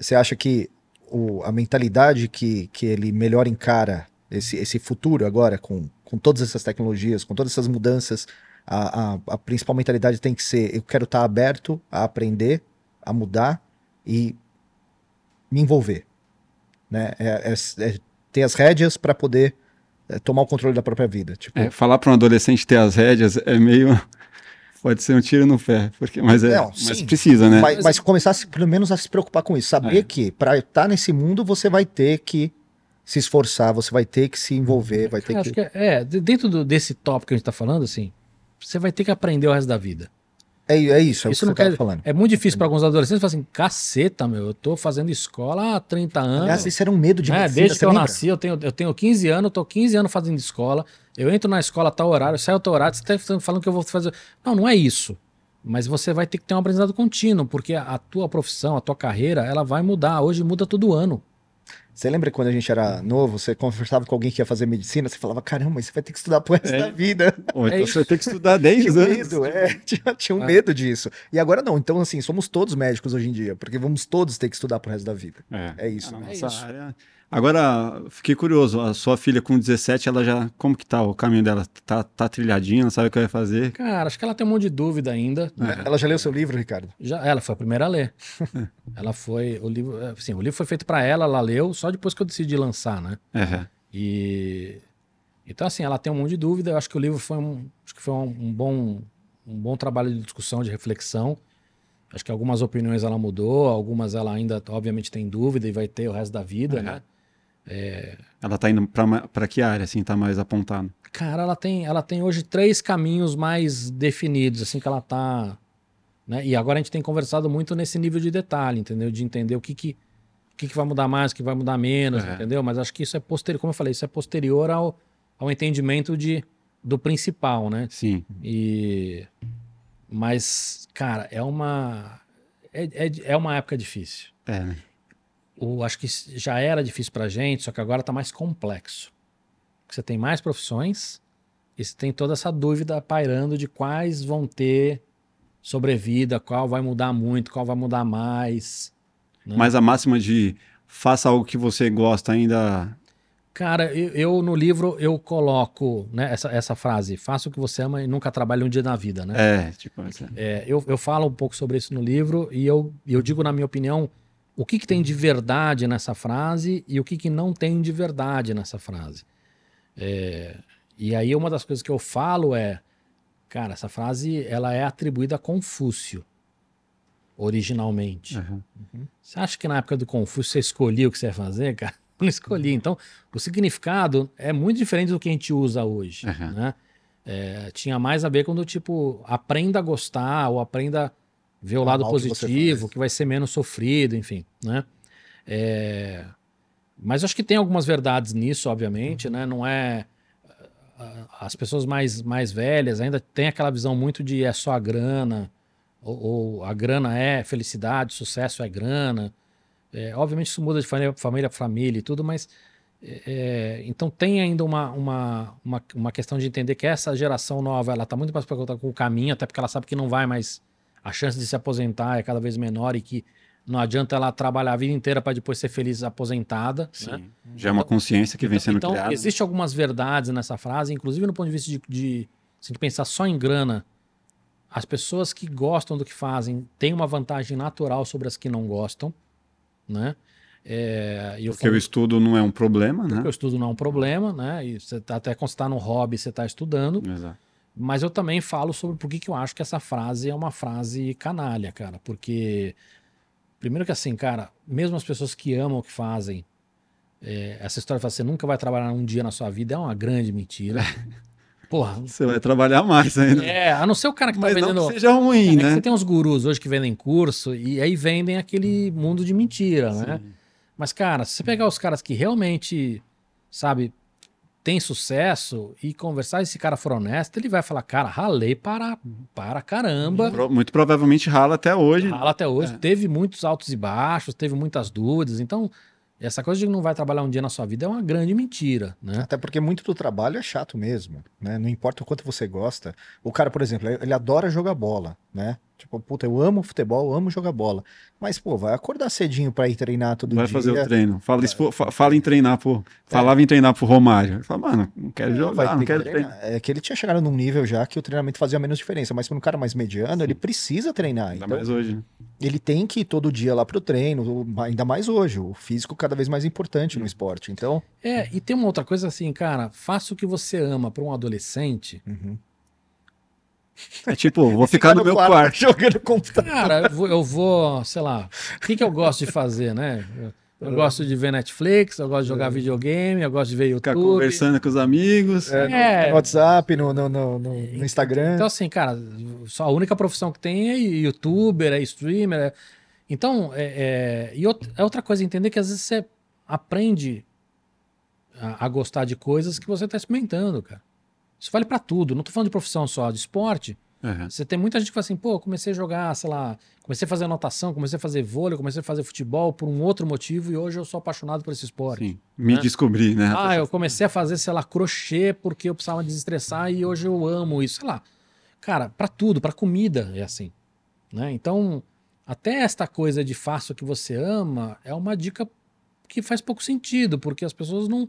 você acha que o, a mentalidade que, que ele melhor encara esse, esse futuro agora, com, com todas essas tecnologias, com todas essas mudanças, a, a, a principal mentalidade tem que ser: eu quero estar aberto a aprender, a mudar e me envolver. Né? É, é- é ter as rédeas para poder é, tomar o controle da própria vida. Tipo, É, falar para um adolescente ter as rédeas é meio. Pode ser um tiro no pé, porque, mas, é, Não, mas sim. precisa, né? Mas, mas começar a se- pelo menos a se preocupar com isso. Saber É. que para estar nesse mundo você vai ter que se esforçar, você vai ter que se envolver, vai ter que. acho que é, de- dentro do- desse tópico que a gente está falando, assim, você vai ter que aprender o resto da vida. É, é isso, é Isso o não que você tava quer- falando. É muito difícil para alguns adolescentes falar assim, caceta, meu, eu tô fazendo escola há 30 anos. Aliás, isso era um medo de É, medicina, desde você que eu lembra? nasci, eu tenho, eu tenho 15 anos, tô 15 anos fazendo escola. Eu entro na escola a tal horário, saio a tal horário, você tá falando que eu vou fazer. Não, não é isso. Mas você vai ter que ter um aprendizado contínuo, porque a, a tua profissão, a tua carreira, ela vai mudar. Hoje muda todo ano. Você lembra quando a gente era novo, você conversava com alguém que ia fazer medicina, você falava, caramba, você vai ter que estudar pro resto É. da vida. Ou então É você vai ter que estudar <laughs> 10 Tinha anos. medo, é, <laughs> tinha, tinha um É. medo disso. E agora não, então assim, somos todos médicos hoje em dia, porque vamos todos ter que estudar pro resto da vida. É isso, A né? nossa É isso. área- Agora, fiquei curioso, a sua filha com 17, ela já, como que tá o caminho dela? Tá, tá trilhadinha, não sabe o que vai fazer? Cara, acho que ela tem um monte de dúvida ainda. É. Ela já leu seu livro, Ricardo? Já, ela foi a primeira a ler. <laughs> ela foi. O livro, assim, o livro foi feito para ela, ela leu só depois que eu decidi lançar, né? É. E então assim, ela tem um monte de dúvida. Eu acho que o livro foi um, acho que foi um, um bom, um bom trabalho de discussão, de reflexão. Acho que algumas opiniões ela mudou, algumas ela ainda, obviamente, tem dúvida e vai ter o resto da vida, Uhum. né? Ela tá indo pra que área, assim, tá mais apontado? Cara, ela tem, ela tem hoje três caminhos mais definidos, assim que ela tá, né? E agora a gente tem conversado muito nesse nível de detalhe, entendeu? De entender o que que, o que, que vai mudar mais, o que vai mudar menos, Uhum. entendeu? Mas acho que isso é posterior, como eu falei, isso é posterior ao, ao entendimento de, do principal, né? Sim. E mas, cara, é uma é, é, é uma época difícil. É, né? O, acho que já era difícil pra gente, só que agora tá mais complexo. Porque Você tem mais profissões e você tem toda essa dúvida pairando de quais vão ter sobrevida, qual vai mudar muito, qual vai mudar mais. né? Mas a máxima de faça algo que você gosta ainda. Cara, eu, eu, no livro eu coloco né, essa, essa frase: faça o que você ama e nunca trabalhe um dia na vida, né? É, tipo, essa- É, eu, eu falo um pouco sobre isso no livro e eu, eu digo, na minha opinião, o que, que tem de verdade nessa frase e o que, que não tem de verdade nessa frase. É, e aí uma das coisas que eu falo é, cara, essa frase ela é atribuída a Confúcio, originalmente. Aham. Você acha que na época do Confúcio você escolhia o que você ia fazer, cara? <laughs> Não escolhi. Então, o significado é muito diferente do que a gente usa hoje, Aham. né? É, tinha mais a ver com do tipo, aprenda a gostar ou aprenda a ver o Amar lado que positivo, faz. que vai ser menos sofrido, enfim, né? É, mas acho que tem algumas verdades nisso, obviamente, Uhum. né? Não é as pessoas mais, mais velhas ainda têm aquela visão muito de é só a grana, ou, ou a grana é felicidade, sucesso é grana. É, obviamente isso muda de família família para família e tudo, mas é, é, então tem ainda uma, uma, uma, uma questão de entender que essa geração nova ela está muito mais preocupada com o caminho, até porque ela sabe que não vai mais, a chance de se aposentar é cada vez menor e que não adianta ela trabalhar a vida inteira para depois ser feliz aposentada. Sim. né? Já é uma consciência que vem Então- sendo então, criada. Existem algumas verdades nessa frase, inclusive no ponto de vista de, de, se a gente pensar só em grana, as pessoas que gostam do que fazem têm uma vantagem natural sobre as que não gostam, né? É, e Porque o falo- estudo não é um problema, porque né? o estudo não é um problema, né? E você tá, até quando você está no hobby, você está estudando. Exato. Mas eu também falo sobre por que, que eu acho que essa frase é uma frase canalha, cara. Porque, primeiro que assim, cara, mesmo as pessoas que amam o que fazem, é, essa história de falar, você nunca vai trabalhar um dia na sua vida é uma grande mentira. <laughs> Porra. Você vai trabalhar mais ainda. É, a não ser o cara que tá Mas não vendendo. que seja ruim, É que né? você tem uns gurus hoje que vendem curso e aí vendem aquele mundo de mentira, né? Sim. Mas, cara, se você pegar os caras que realmente, sabe, tem sucesso e conversar, esse cara for honesto, ele vai falar, cara, ralei para, para caramba. Muito provavelmente rala até hoje. Rala até hoje, É. teve muitos altos e baixos, teve muitas dúvidas. Então, essa coisa de que não vai trabalhar um dia na sua vida é uma grande mentira, né? Até porque muito do trabalho é chato mesmo, né? Não importa o quanto você gosta. O cara, por exemplo, ele adora jogar bola, né? Tipo, puta, eu amo futebol, eu amo jogar bola. Mas, pô, vai acordar cedinho pra ir treinar todo Vai dia. fazer o treino. Fala, isso, fala em treinar, pô. Falava em treinar pro Romário. Ele Fala, mano, não quero Vai jogar, não que quero treinar. treinar. É que ele tinha chegado num nível já que o treinamento fazia menos diferença. Mas para um cara mais mediano, ele precisa treinar. Ainda Então, mais hoje, né? ele tem que ir todo dia lá pro treino, ainda mais hoje. O físico cada vez mais importante no esporte. Então, É, e tem uma outra coisa assim, cara, faça o que você ama para um adolescente. uhum. É tipo, vou ficar no meu quarto. jogando computador. Cara, eu vou, eu vou, sei lá, o que, que eu gosto de fazer, né? Eu- Eu gosto de ver Netflix, eu gosto de jogar videogame, eu gosto de ver Ficar YouTube. conversando com os amigos. É, no- É. no WhatsApp, no, no, no, no- no Instagram. Então, assim, cara, só a única profissão que tem é youtuber, é streamer. é- Então, é, é- e outra, é outra coisa, entender que às vezes você aprende a, a gostar de coisas que você está experimentando, cara. Isso vale pra tudo. Não tô falando de profissão só, de esporte. Aham. Você tem muita gente que fala assim, pô, comecei a jogar, sei lá, comecei a fazer natação, comecei a fazer vôlei, comecei a fazer futebol por um outro motivo e hoje eu sou apaixonado por esse esporte. Sim. Me Né? descobri, né? Ah, eu comecei a fazer, sei lá, crochê porque eu precisava desestressar e hoje eu amo isso, sei lá. Cara, pra tudo, pra comida é assim, né? Então, até esta coisa de faça o que você ama é uma dica que faz pouco sentido, porque as pessoas não,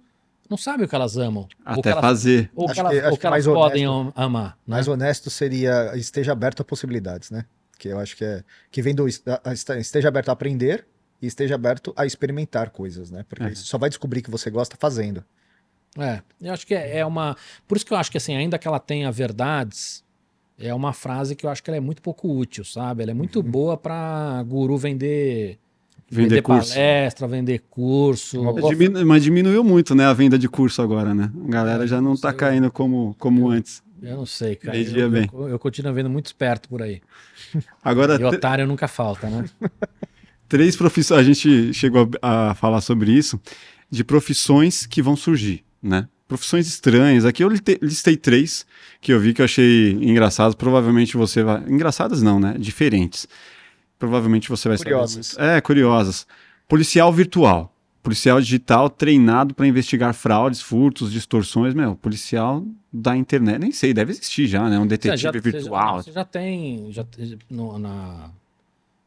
não sabem o que elas amam. Até elas, fazer. ou que elas, que- acho ou que elas podem honesto- amar. Né? Mais honesto seria esteja aberto a possibilidades, né? Que eu acho que é que vem do esteja aberto a aprender e esteja aberto a experimentar coisas, né? Porque É. você só vai descobrir que você gosta fazendo. É, eu acho que é, é uma. Por isso que eu acho que assim, ainda que ela tenha verdades, é uma frase que eu acho que ela é muito pouco útil, sabe? Ela é muito boa pra guru vender. Vender curso. palestra, vender curso. Mas diminu- Mas diminuiu muito, né, a venda de curso agora, né? A galera já não tá Sei. caindo como, como antes. Eu não sei, cara. Vendia Eu, bem. eu, eu continuo vendo muito esperto por aí. Agora, E otário nunca falta, né? <laughs> três profissões, a gente chegou a, a falar sobre isso, de profissões que vão surgir, né? Profissões estranhas. Aqui eu liste- listei três que eu vi que eu achei engraçados. Provavelmente você vai. Engraçadas não, né? Diferentes. Provavelmente você vai saber Curiosas. muito. É, curiosas. Policial virtual. Policial digital treinado para investigar fraudes, furtos, distorções. Meu, policial da internet. Nem sei, deve existir já, né? Um detetive Você já- virtual. Você já, você já tem já, no- na,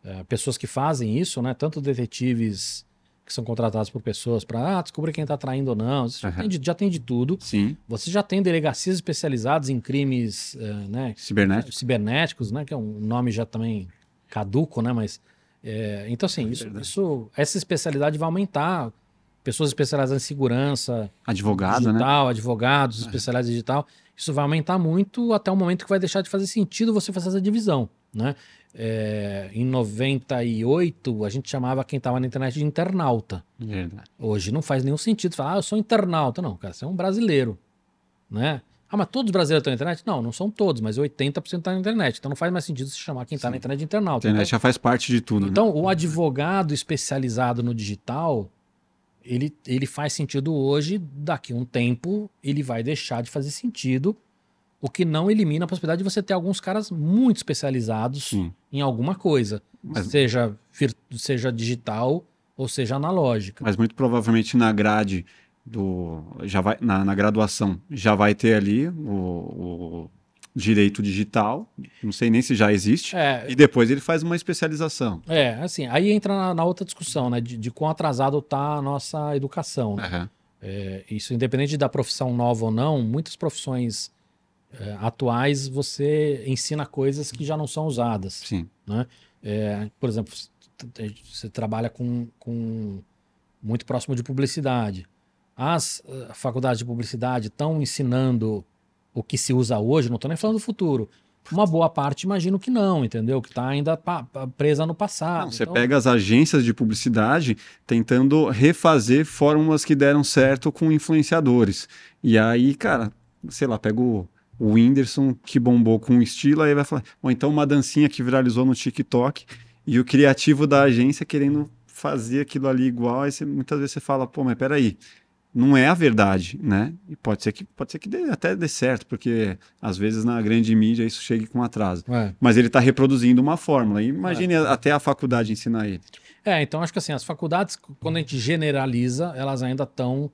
é, pessoas que fazem isso, né? Tanto detetives que são contratados por pessoas para ah, descobrir quem está traindo ou não. Você já, Aham. tem de, já tem de tudo. Sim, Você já tem delegacias especializadas em crimes é, né, cibernético. cibernéticos, né? Que é um nome já também caduco, né? Mas é, então assim, isso, verdade. isso- essa especialidade vai aumentar. Pessoas especializadas em segurança, Advogado, né? digital, advogados especializados em digital, isso vai aumentar muito até o momento que vai deixar de fazer sentido você fazer essa divisão, né? É, em 98, a gente chamava quem estava na internet de internauta. Verdade. Hoje não faz nenhum sentido falar, ah, eu sou internauta. Não, cara, você é um brasileiro, né? Ah, mas todos os brasileiros estão na internet? Não, não são todos, mas 80% está na internet. Então não faz mais sentido se chamar quem está na internet de A internauta. internet Então, já faz parte de tudo, né? então, o advogado especializado no digital, ele, ele faz sentido hoje, daqui a um tempo, ele vai deixar de fazer sentido, o que não elimina a possibilidade de você ter alguns caras muito especializados Sim. em alguma coisa, Mas- seja, seja digital ou seja analógica. Mas muito provavelmente na grade do. Já vai, na, na graduação já vai ter ali o, o direito digital. Não sei nem se já existe. É, E depois ele faz uma especialização. é, assim, aí entra na, na outra discussão, né, de, de quão atrasado está a nossa educação, né? Aham. É, isso, independente da profissão nova ou não, muitas profissões é, atuais você ensina coisas que já não são usadas. Sim. É, por exemplo, você trabalha com, com muito próximo de publicidade. As eh, faculdades de publicidade estão ensinando o que se usa hoje, não estou nem falando do futuro. Uma boa parte imagino que não, entendeu? Que está ainda presa no passado. Não, você Então, pega as agências de publicidade tentando refazer fórmulas que deram certo com influenciadores. E aí, cara, sei lá, pega o, o Whindersson que bombou com um estilo, aí vai falar. Ou então uma dancinha que viralizou no TikTok e o criativo da agência querendo fazer aquilo ali igual. Aí você- muitas vezes você fala, pô, mas peraí. Não é a verdade, né? E pode ser que, pode ser que dê- até dê certo, porque às vezes na grande mídia isso chegue com atraso. é. Mas ele está reproduzindo uma fórmula. E Imagine até a faculdade ensinar ele. É, então acho que assim, as faculdades, quando a gente generaliza, elas ainda estão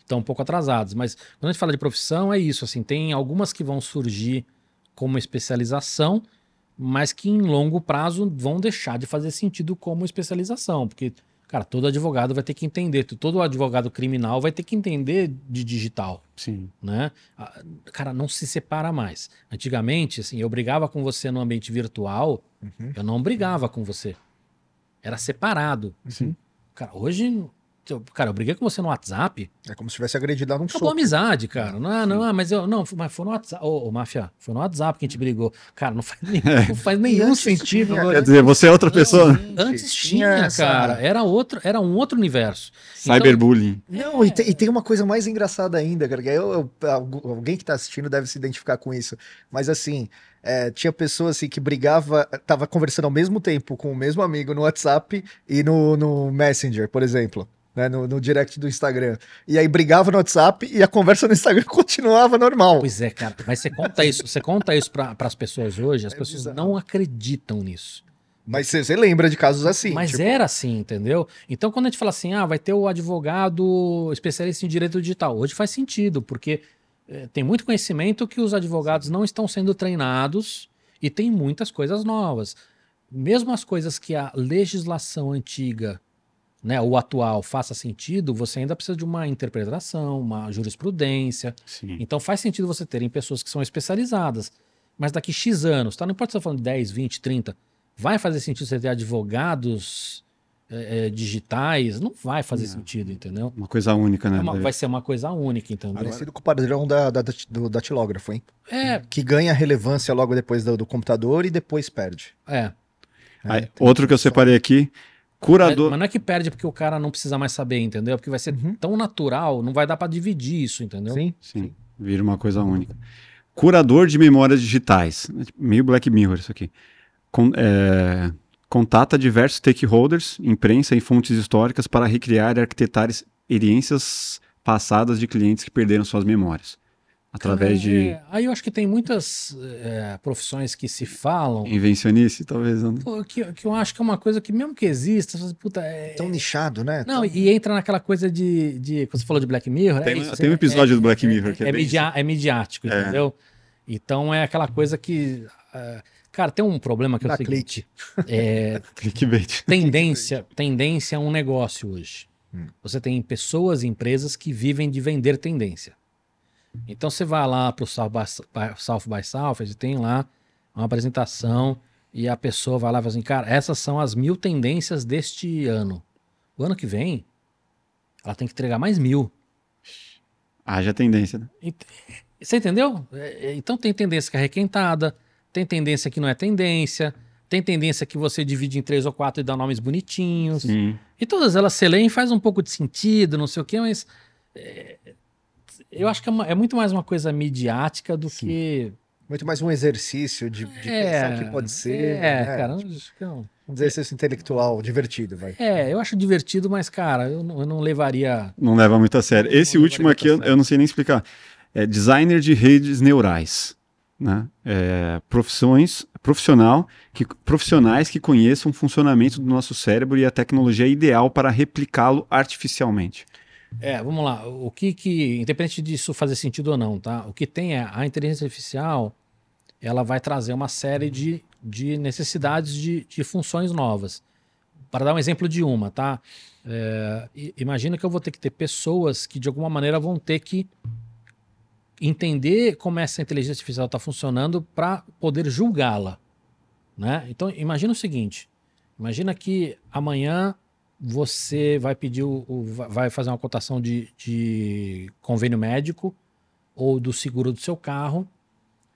estão um pouco atrasadas. Mas quando a gente fala de profissão, é isso. Assim, tem algumas que vão surgir como especialização, mas que em longo prazo vão deixar de fazer sentido como especialização. Porque, cara, todo advogado vai ter que entender, todo advogado criminal vai ter que entender de digital Sim. né? Ah, Cara, não se separa mais. Antigamente, assim, eu brigava com você no ambiente virtual, Uhum. eu não brigava com você. Era separado. Sim. Cara, hoje Cara, eu briguei com você no WhatsApp. É como se tivesse agredido lá num Acabou a soco. amizade, cara. Não, não, ah, mas eu. Não, mas foi no WhatsApp. Ô, ô, máfia, foi no WhatsApp que a gente brigou. Cara, não faz, nem, não <laughs> faz nenhum sentido. tinha- Quer dizer, você é outra pessoa? né? Antes Tinha tinha, essa- cara. Era, outro, era um outro universo. Então, Cyberbullying. Não, e, tem, e tem uma coisa mais engraçada ainda, cara. que eu- eu- algu- alguém que tá assistindo deve se identificar com isso. Mas assim, é, tinha pessoas assim, que brigava, tava conversando ao mesmo tempo com o mesmo amigo no WhatsApp e no, no Messenger, por exemplo. Né, no, no direct do Instagram. E aí brigava no WhatsApp e a conversa no Instagram <laughs> continuava normal. Pois é, cara. Mas você conta isso, você conta isso para as pessoas hoje, as É pessoas bizarro. não acreditam nisso. Mas você lembra de casos assim. Mas tipo, era assim, entendeu? Então, quando a gente fala assim, ah, vai ter o advogado especialista em direito digital, hoje faz sentido, porque eh, tem muito conhecimento que os advogados não estão sendo treinados e tem muitas coisas novas. Mesmo as coisas que a legislação antiga, né, ou atual, faça sentido, você ainda precisa de uma interpretação, uma jurisprudência. Sim. Então faz sentido você terem pessoas que são especializadas. Mas daqui X anos, tá? Não importa se você tá falando de 10, 20, 30, vai fazer sentido você ter advogados eh, digitais? Não vai fazer Não. sentido, entendeu? Uma coisa única, né? É uma- vai ser uma coisa única, entendeu? Parecido com o padrão da, da, do datilógrafo, hein? É, Que ganha relevância logo depois do, do computador e depois perde. é. Aí, É, outro que eu separei aqui, curador. mas não é que perde porque o cara não precisa mais saber, entendeu? Porque vai ser Uhum. tão natural, não vai dar pra dividir isso, entendeu? Sim. Sim, vira uma coisa única. Curador de memórias digitais. Meio Black Mirror isso aqui. Con- é, contata diversos stakeholders, imprensa e fontes históricas para recriar e arquitetar experiências passadas de clientes que perderam suas memórias. Através de É, aí eu acho que tem muitas é, profissões que se falam, invencionice, talvez. não- pô, que, que eu acho que é uma coisa que mesmo que exista, você fala, puta, é, Tão nichado, né? Não, Tão- e entra naquela coisa de, de. Quando você falou de Black Mirror. Tem, é isso, tem um é- episódio é- do Black Mirror que é, é, bem midia- é midiático, É. entendeu? Então é aquela coisa que. ah, cara, tem um problema que é o Dá seguinte: é, <laughs> clickbait. tendência, tendência é um negócio hoje. Hum. Você tem pessoas e empresas que vivem de vender tendência. Então você vai lá para o South by, South by Southwest e tem lá uma apresentação e a pessoa vai lá e fala assim, cara, essas são as mil tendências deste ano. O ano que vem, ela tem que entregar mais mil. Haja tendência, né? Ent- Você entendeu? É, é, Então tem tendência que é requentada, tem tendência que não é tendência, tem tendência que você divide em três ou quatro e dá nomes bonitinhos. Sim. E todas elas se leem, faz um pouco de sentido, não sei o quê, mas é, eu acho que é, uma- é muito mais uma coisa midiática do Sim. que. Muito mais um exercício de, de pensar o que pode ser. É, né? cara. Tipo, acho que não- Um exercício intelectual divertido, vai. É, eu acho divertido, mas, cara, eu não, eu não levaria. Não leva muito a sério. Esse Não último aqui eu, eu não sei nem explicar. É designer de redes neurais. Né? É, profissões, profissional, que, profissionais que conheçam o funcionamento do nosso cérebro e a tecnologia ideal para replicá-lo artificialmente. É, vamos lá. O que que, independente disso fazer sentido ou não, tá? O que tem é a inteligência artificial, ela vai trazer uma série de, de necessidades de, de funções novas. Para dar um exemplo de uma, tá? É, imagina que eu vou ter que ter pessoas que de alguma maneira vão ter que entender como essa inteligência artificial está funcionando para poder julgá-la, né? Então imagina o seguinte: imagina que amanhã você vai pedir o, o- vai fazer uma cotação de, de convênio médico ou do seguro do seu carro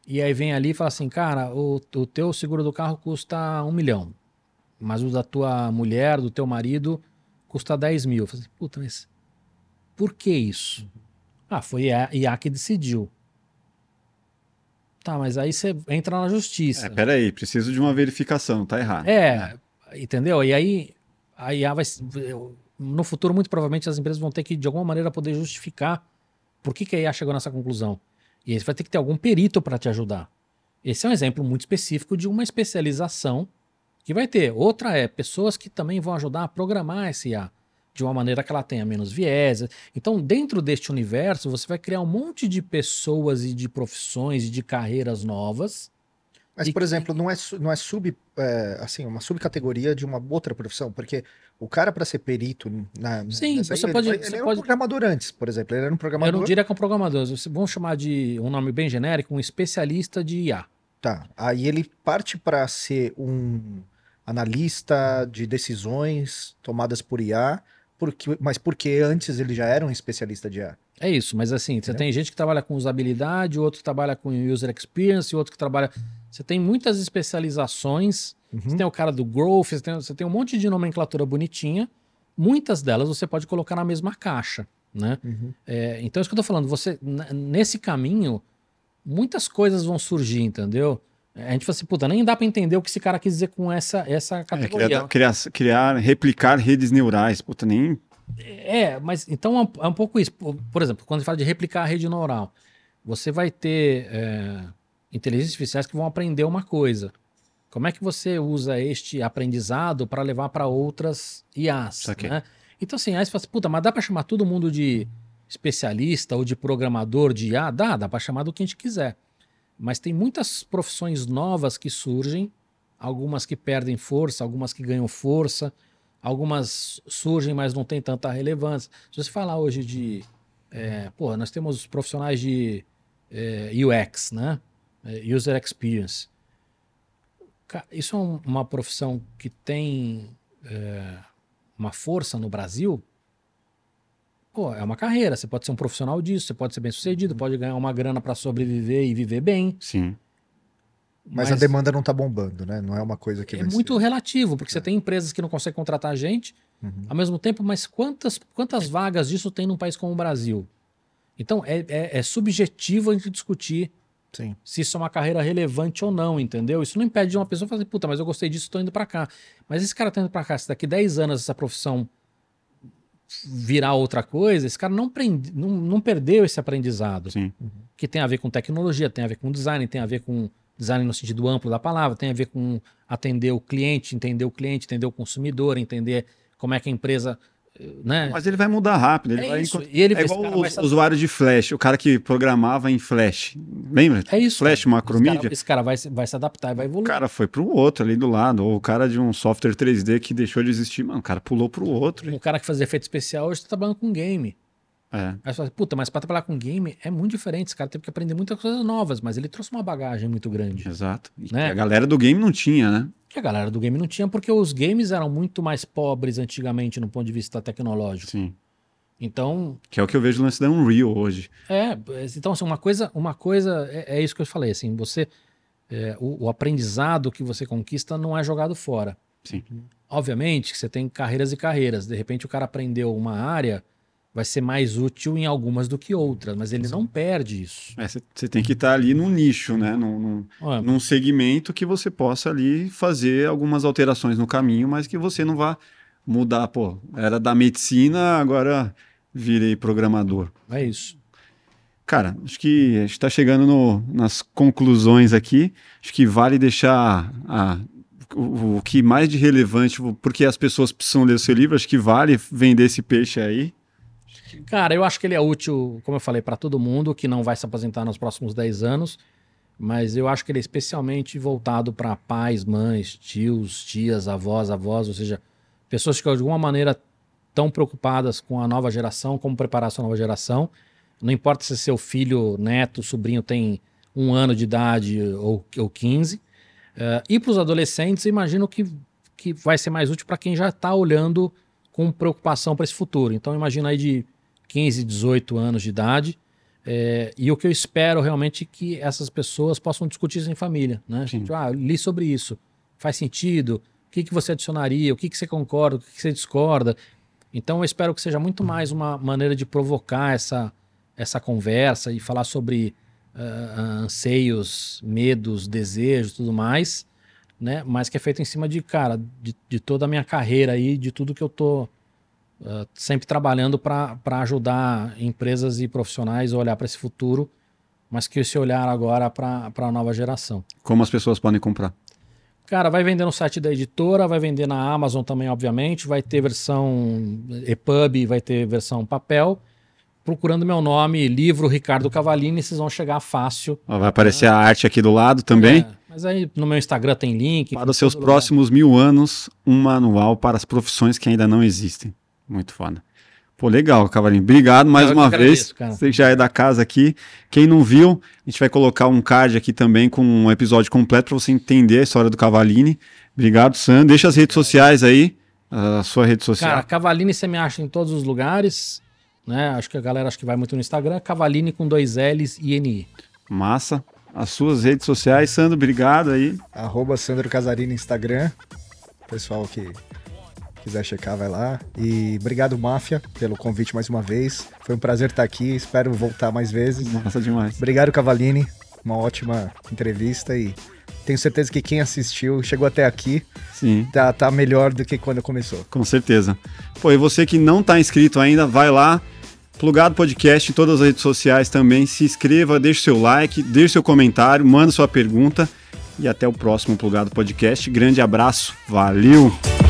e aí vem ali e fala assim, cara, o, o teu seguro do carro custa um milhão, mas o da tua mulher, do teu marido custa 10 mil. Eu falei assim, puta, mas por que isso? Ah, foi a IA que decidiu. Tá, mas aí você entra na justiça. É, peraí, preciso de uma verificação, tá errado. É, entendeu? E aí a IA vai. No futuro, muito provavelmente, as empresas vão ter que, de alguma maneira, poder justificar por que, que a IA chegou nessa conclusão. E aí vai ter que ter algum perito para te ajudar. Esse é um exemplo muito específico de uma especialização que vai ter. Outra é pessoas que também vão ajudar a programar esse IA de uma maneira que ela tenha menos viés. Então, dentro deste universo, você vai criar um monte de pessoas e de profissões e de carreiras novas. Mas, por exemplo, não é, não é sub, é, assim, uma subcategoria de uma outra profissão, porque o cara para ser perito na, Sim, nessa você aí, pode- Ele, você ele era pode- um programador antes, por exemplo. Ele era um Eu programador. não diria que é um programador. Vamos chamar de um nome bem genérico, um especialista de IA. Tá. Aí ele parte para ser um analista de decisões tomadas por IA, porque, mas porque antes ele já era um especialista de IA. É isso, mas assim, você tem gente que trabalha com usabilidade, outro que trabalha com user experience, outro que trabalha. Você tem muitas especializações. Você Uhum. tem o cara do growth, você tem, você tem um monte de nomenclatura bonitinha. Muitas delas você pode colocar na mesma caixa, né? Uhum. É, então, isso que eu tô falando, você, nesse caminho, muitas coisas vão surgir, entendeu? É, A gente fala assim, puta, nem dá pra entender o que esse cara quis dizer com essa, essa É, categoria. criar, criar, criar, replicar redes neurais. Puta, nem. É, mas então é um, é pouco isso. Por, por exemplo, quando a gente fala de replicar a rede neural, você vai ter é, inteligências artificiais que vão aprender uma coisa. Como é que você usa este aprendizado para levar para outras IAs? Né? Então, assim, aí você fala assim, puta, mas dá para chamar todo mundo de especialista ou de programador de IA? Dá, dá para chamar do que a gente quiser. Mas tem muitas profissões novas que surgem, algumas que perdem força, algumas que ganham força, algumas surgem, mas não tem tanta relevância. Se você falar hoje de. É, porra, nós temos profissionais de é, UX, né? É, User Experience. Isso é um- uma profissão que tem é, uma força no Brasil. Pô, é uma carreira. Você pode ser um profissional disso, você pode ser bem sucedido, pode ganhar uma grana para sobreviver e viver bem. Sim. Mas, a demanda não tá bombando, né? Não é uma coisa que é vai muito ser. relativo, porque você tem empresas que não conseguem contratar a gente Uhum. ao mesmo tempo, mas quantas, quantas vagas disso tem num país como o Brasil? Então, é, é, é subjetivo a gente discutir Sim. se isso é uma carreira relevante ou não, entendeu? Isso não impede de uma pessoa fazer, puta, mas eu gostei disso, tô indo pra cá. Mas esse cara tá indo pra cá, se daqui 10 anos essa profissão virar outra coisa, esse cara não, prendi, não, não perdeu esse aprendizado Sim. que tem a ver com tecnologia, tem a ver com design, tem a ver com design no sentido amplo da palavra, tem a ver com atender o cliente, entender o cliente, entender o consumidor, entender como é que a empresa, né? Mas ele vai mudar rápido. Ele É vai ele, é igual os saber- usuários de Flash, o cara que programava em Flash. Lembra? É isso. Flash, macromídia. Esse cara, esse cara vai, se- vai se adaptar e vai O evoluir. cara foi pro outro ali do lado. Ou o cara de um software 3D que deixou de existir. Mano, o cara pulou pro outro. O cara que fazia efeito especial hoje está trabalhando com game. É. Aí você fala, puta, mas para trabalhar com game é muito diferente. Esse cara teve que aprender muitas coisas novas, mas ele trouxe uma bagagem muito grande. Exato. E Né? a galera do game não tinha, né? Que a galera do game não tinha, porque os games eram muito mais pobres antigamente no ponto de vista tecnológico. Sim. Então, Que é o que eu vejo no lance da Unreal hoje. É, então assim, uma coisa, uma coisa é, é isso que eu falei, assim, você é, o, o aprendizado que você conquista não é jogado fora. Sim. Obviamente que você tem carreiras e carreiras. De repente o cara aprendeu uma área, vai ser mais útil em algumas do que outras, mas ele não perde isso. Você tem que estar ali num nicho, né? Num, num, num segmento que você possa ali fazer algumas alterações no caminho, mas que você não vá mudar. Pô, era da medicina, agora virei programador. é isso. Cara, acho que a gente está chegando no- nas conclusões aqui. Acho que vale deixar a- o, o que mais de relevante, porque as pessoas precisam ler o seu livro. Acho que vale vender esse peixe aí. Cara, eu acho que ele é útil, como eu falei, para todo mundo que não vai se aposentar nos próximos 10 anos, mas eu acho que ele é especialmente voltado para pais, mães, tios, tias, avós, avós, ou seja, pessoas que de alguma maneira estão preocupadas com a nova geração, como preparar a sua nova geração. Não importa se seu filho, neto, sobrinho tem um ano de idade ou, ou 15. Eh, e para os adolescentes, imagino que, que vai ser mais útil para quem já está olhando com preocupação para esse futuro. Então, imagina aí de 15, 18 anos de idade. é, e o que eu espero realmente é que essas pessoas possam discutir isso em família. Né? Sim. Tipo, ah, li sobre isso. Faz sentido? O que, que você adicionaria? O que, que você concorda? O que, que você discorda? Então, eu espero que seja muito mais uma maneira de provocar essa, essa conversa e falar sobre ah, anseios, medos, desejos tudo mais, né? Mas que é feito em cima de, cara, de, de toda a minha carreira aí, de tudo que eu tô ah, sempre trabalhando para ajudar empresas e profissionais a olhar para esse futuro, mas que esse olhar agora para a nova geração. Como as pessoas podem comprar? Cara, vai vender no site da editora, vai vender na Amazon também, obviamente, vai ter versão EPUB, vai ter versão papel. Procurando meu nome, livro Ricardo Cavalini, vocês vão chegar fácil. Ó, Vai aparecer a arte aqui do lado também. É, mas aí no meu Instagram tem link. Para os seus lugar. próximos mil anos, um manual para as profissões que ainda não existem. Muito foda. Pô, legal, Cavalinho. Obrigado mais Eu uma vez. Você já é da casa aqui. Quem não viu, a gente vai colocar um card aqui também com um episódio completo para você entender a história do Cavalini. Obrigado, Sam. Deixa as redes sociais aí a sua rede social. Cara, Cavaline você me acha em todos os lugares, né? Acho que a galera acho que vai muito no Instagram, Cavaline com dois L's e NI. Massa. As suas redes sociais, Sandro, obrigado aí. Arroba Sandro Casarini Instagram. Pessoal que quiser checar, vai lá. E obrigado, Máfia, pelo convite mais uma vez. Foi um prazer estar aqui. Espero voltar mais vezes. Massa demais. Obrigado, Cavalini. Uma ótima entrevista e tenho certeza que quem assistiu, chegou até aqui, Sim. tá, tá melhor do que quando começou. Com certeza. Pô, e você que não tá inscrito ainda, vai lá. Plugado Podcast em todas as redes sociais também. Se inscreva, deixe seu like, deixe seu comentário, manda sua pergunta. E até o próximo Plugado Podcast. Grande abraço. Valeu!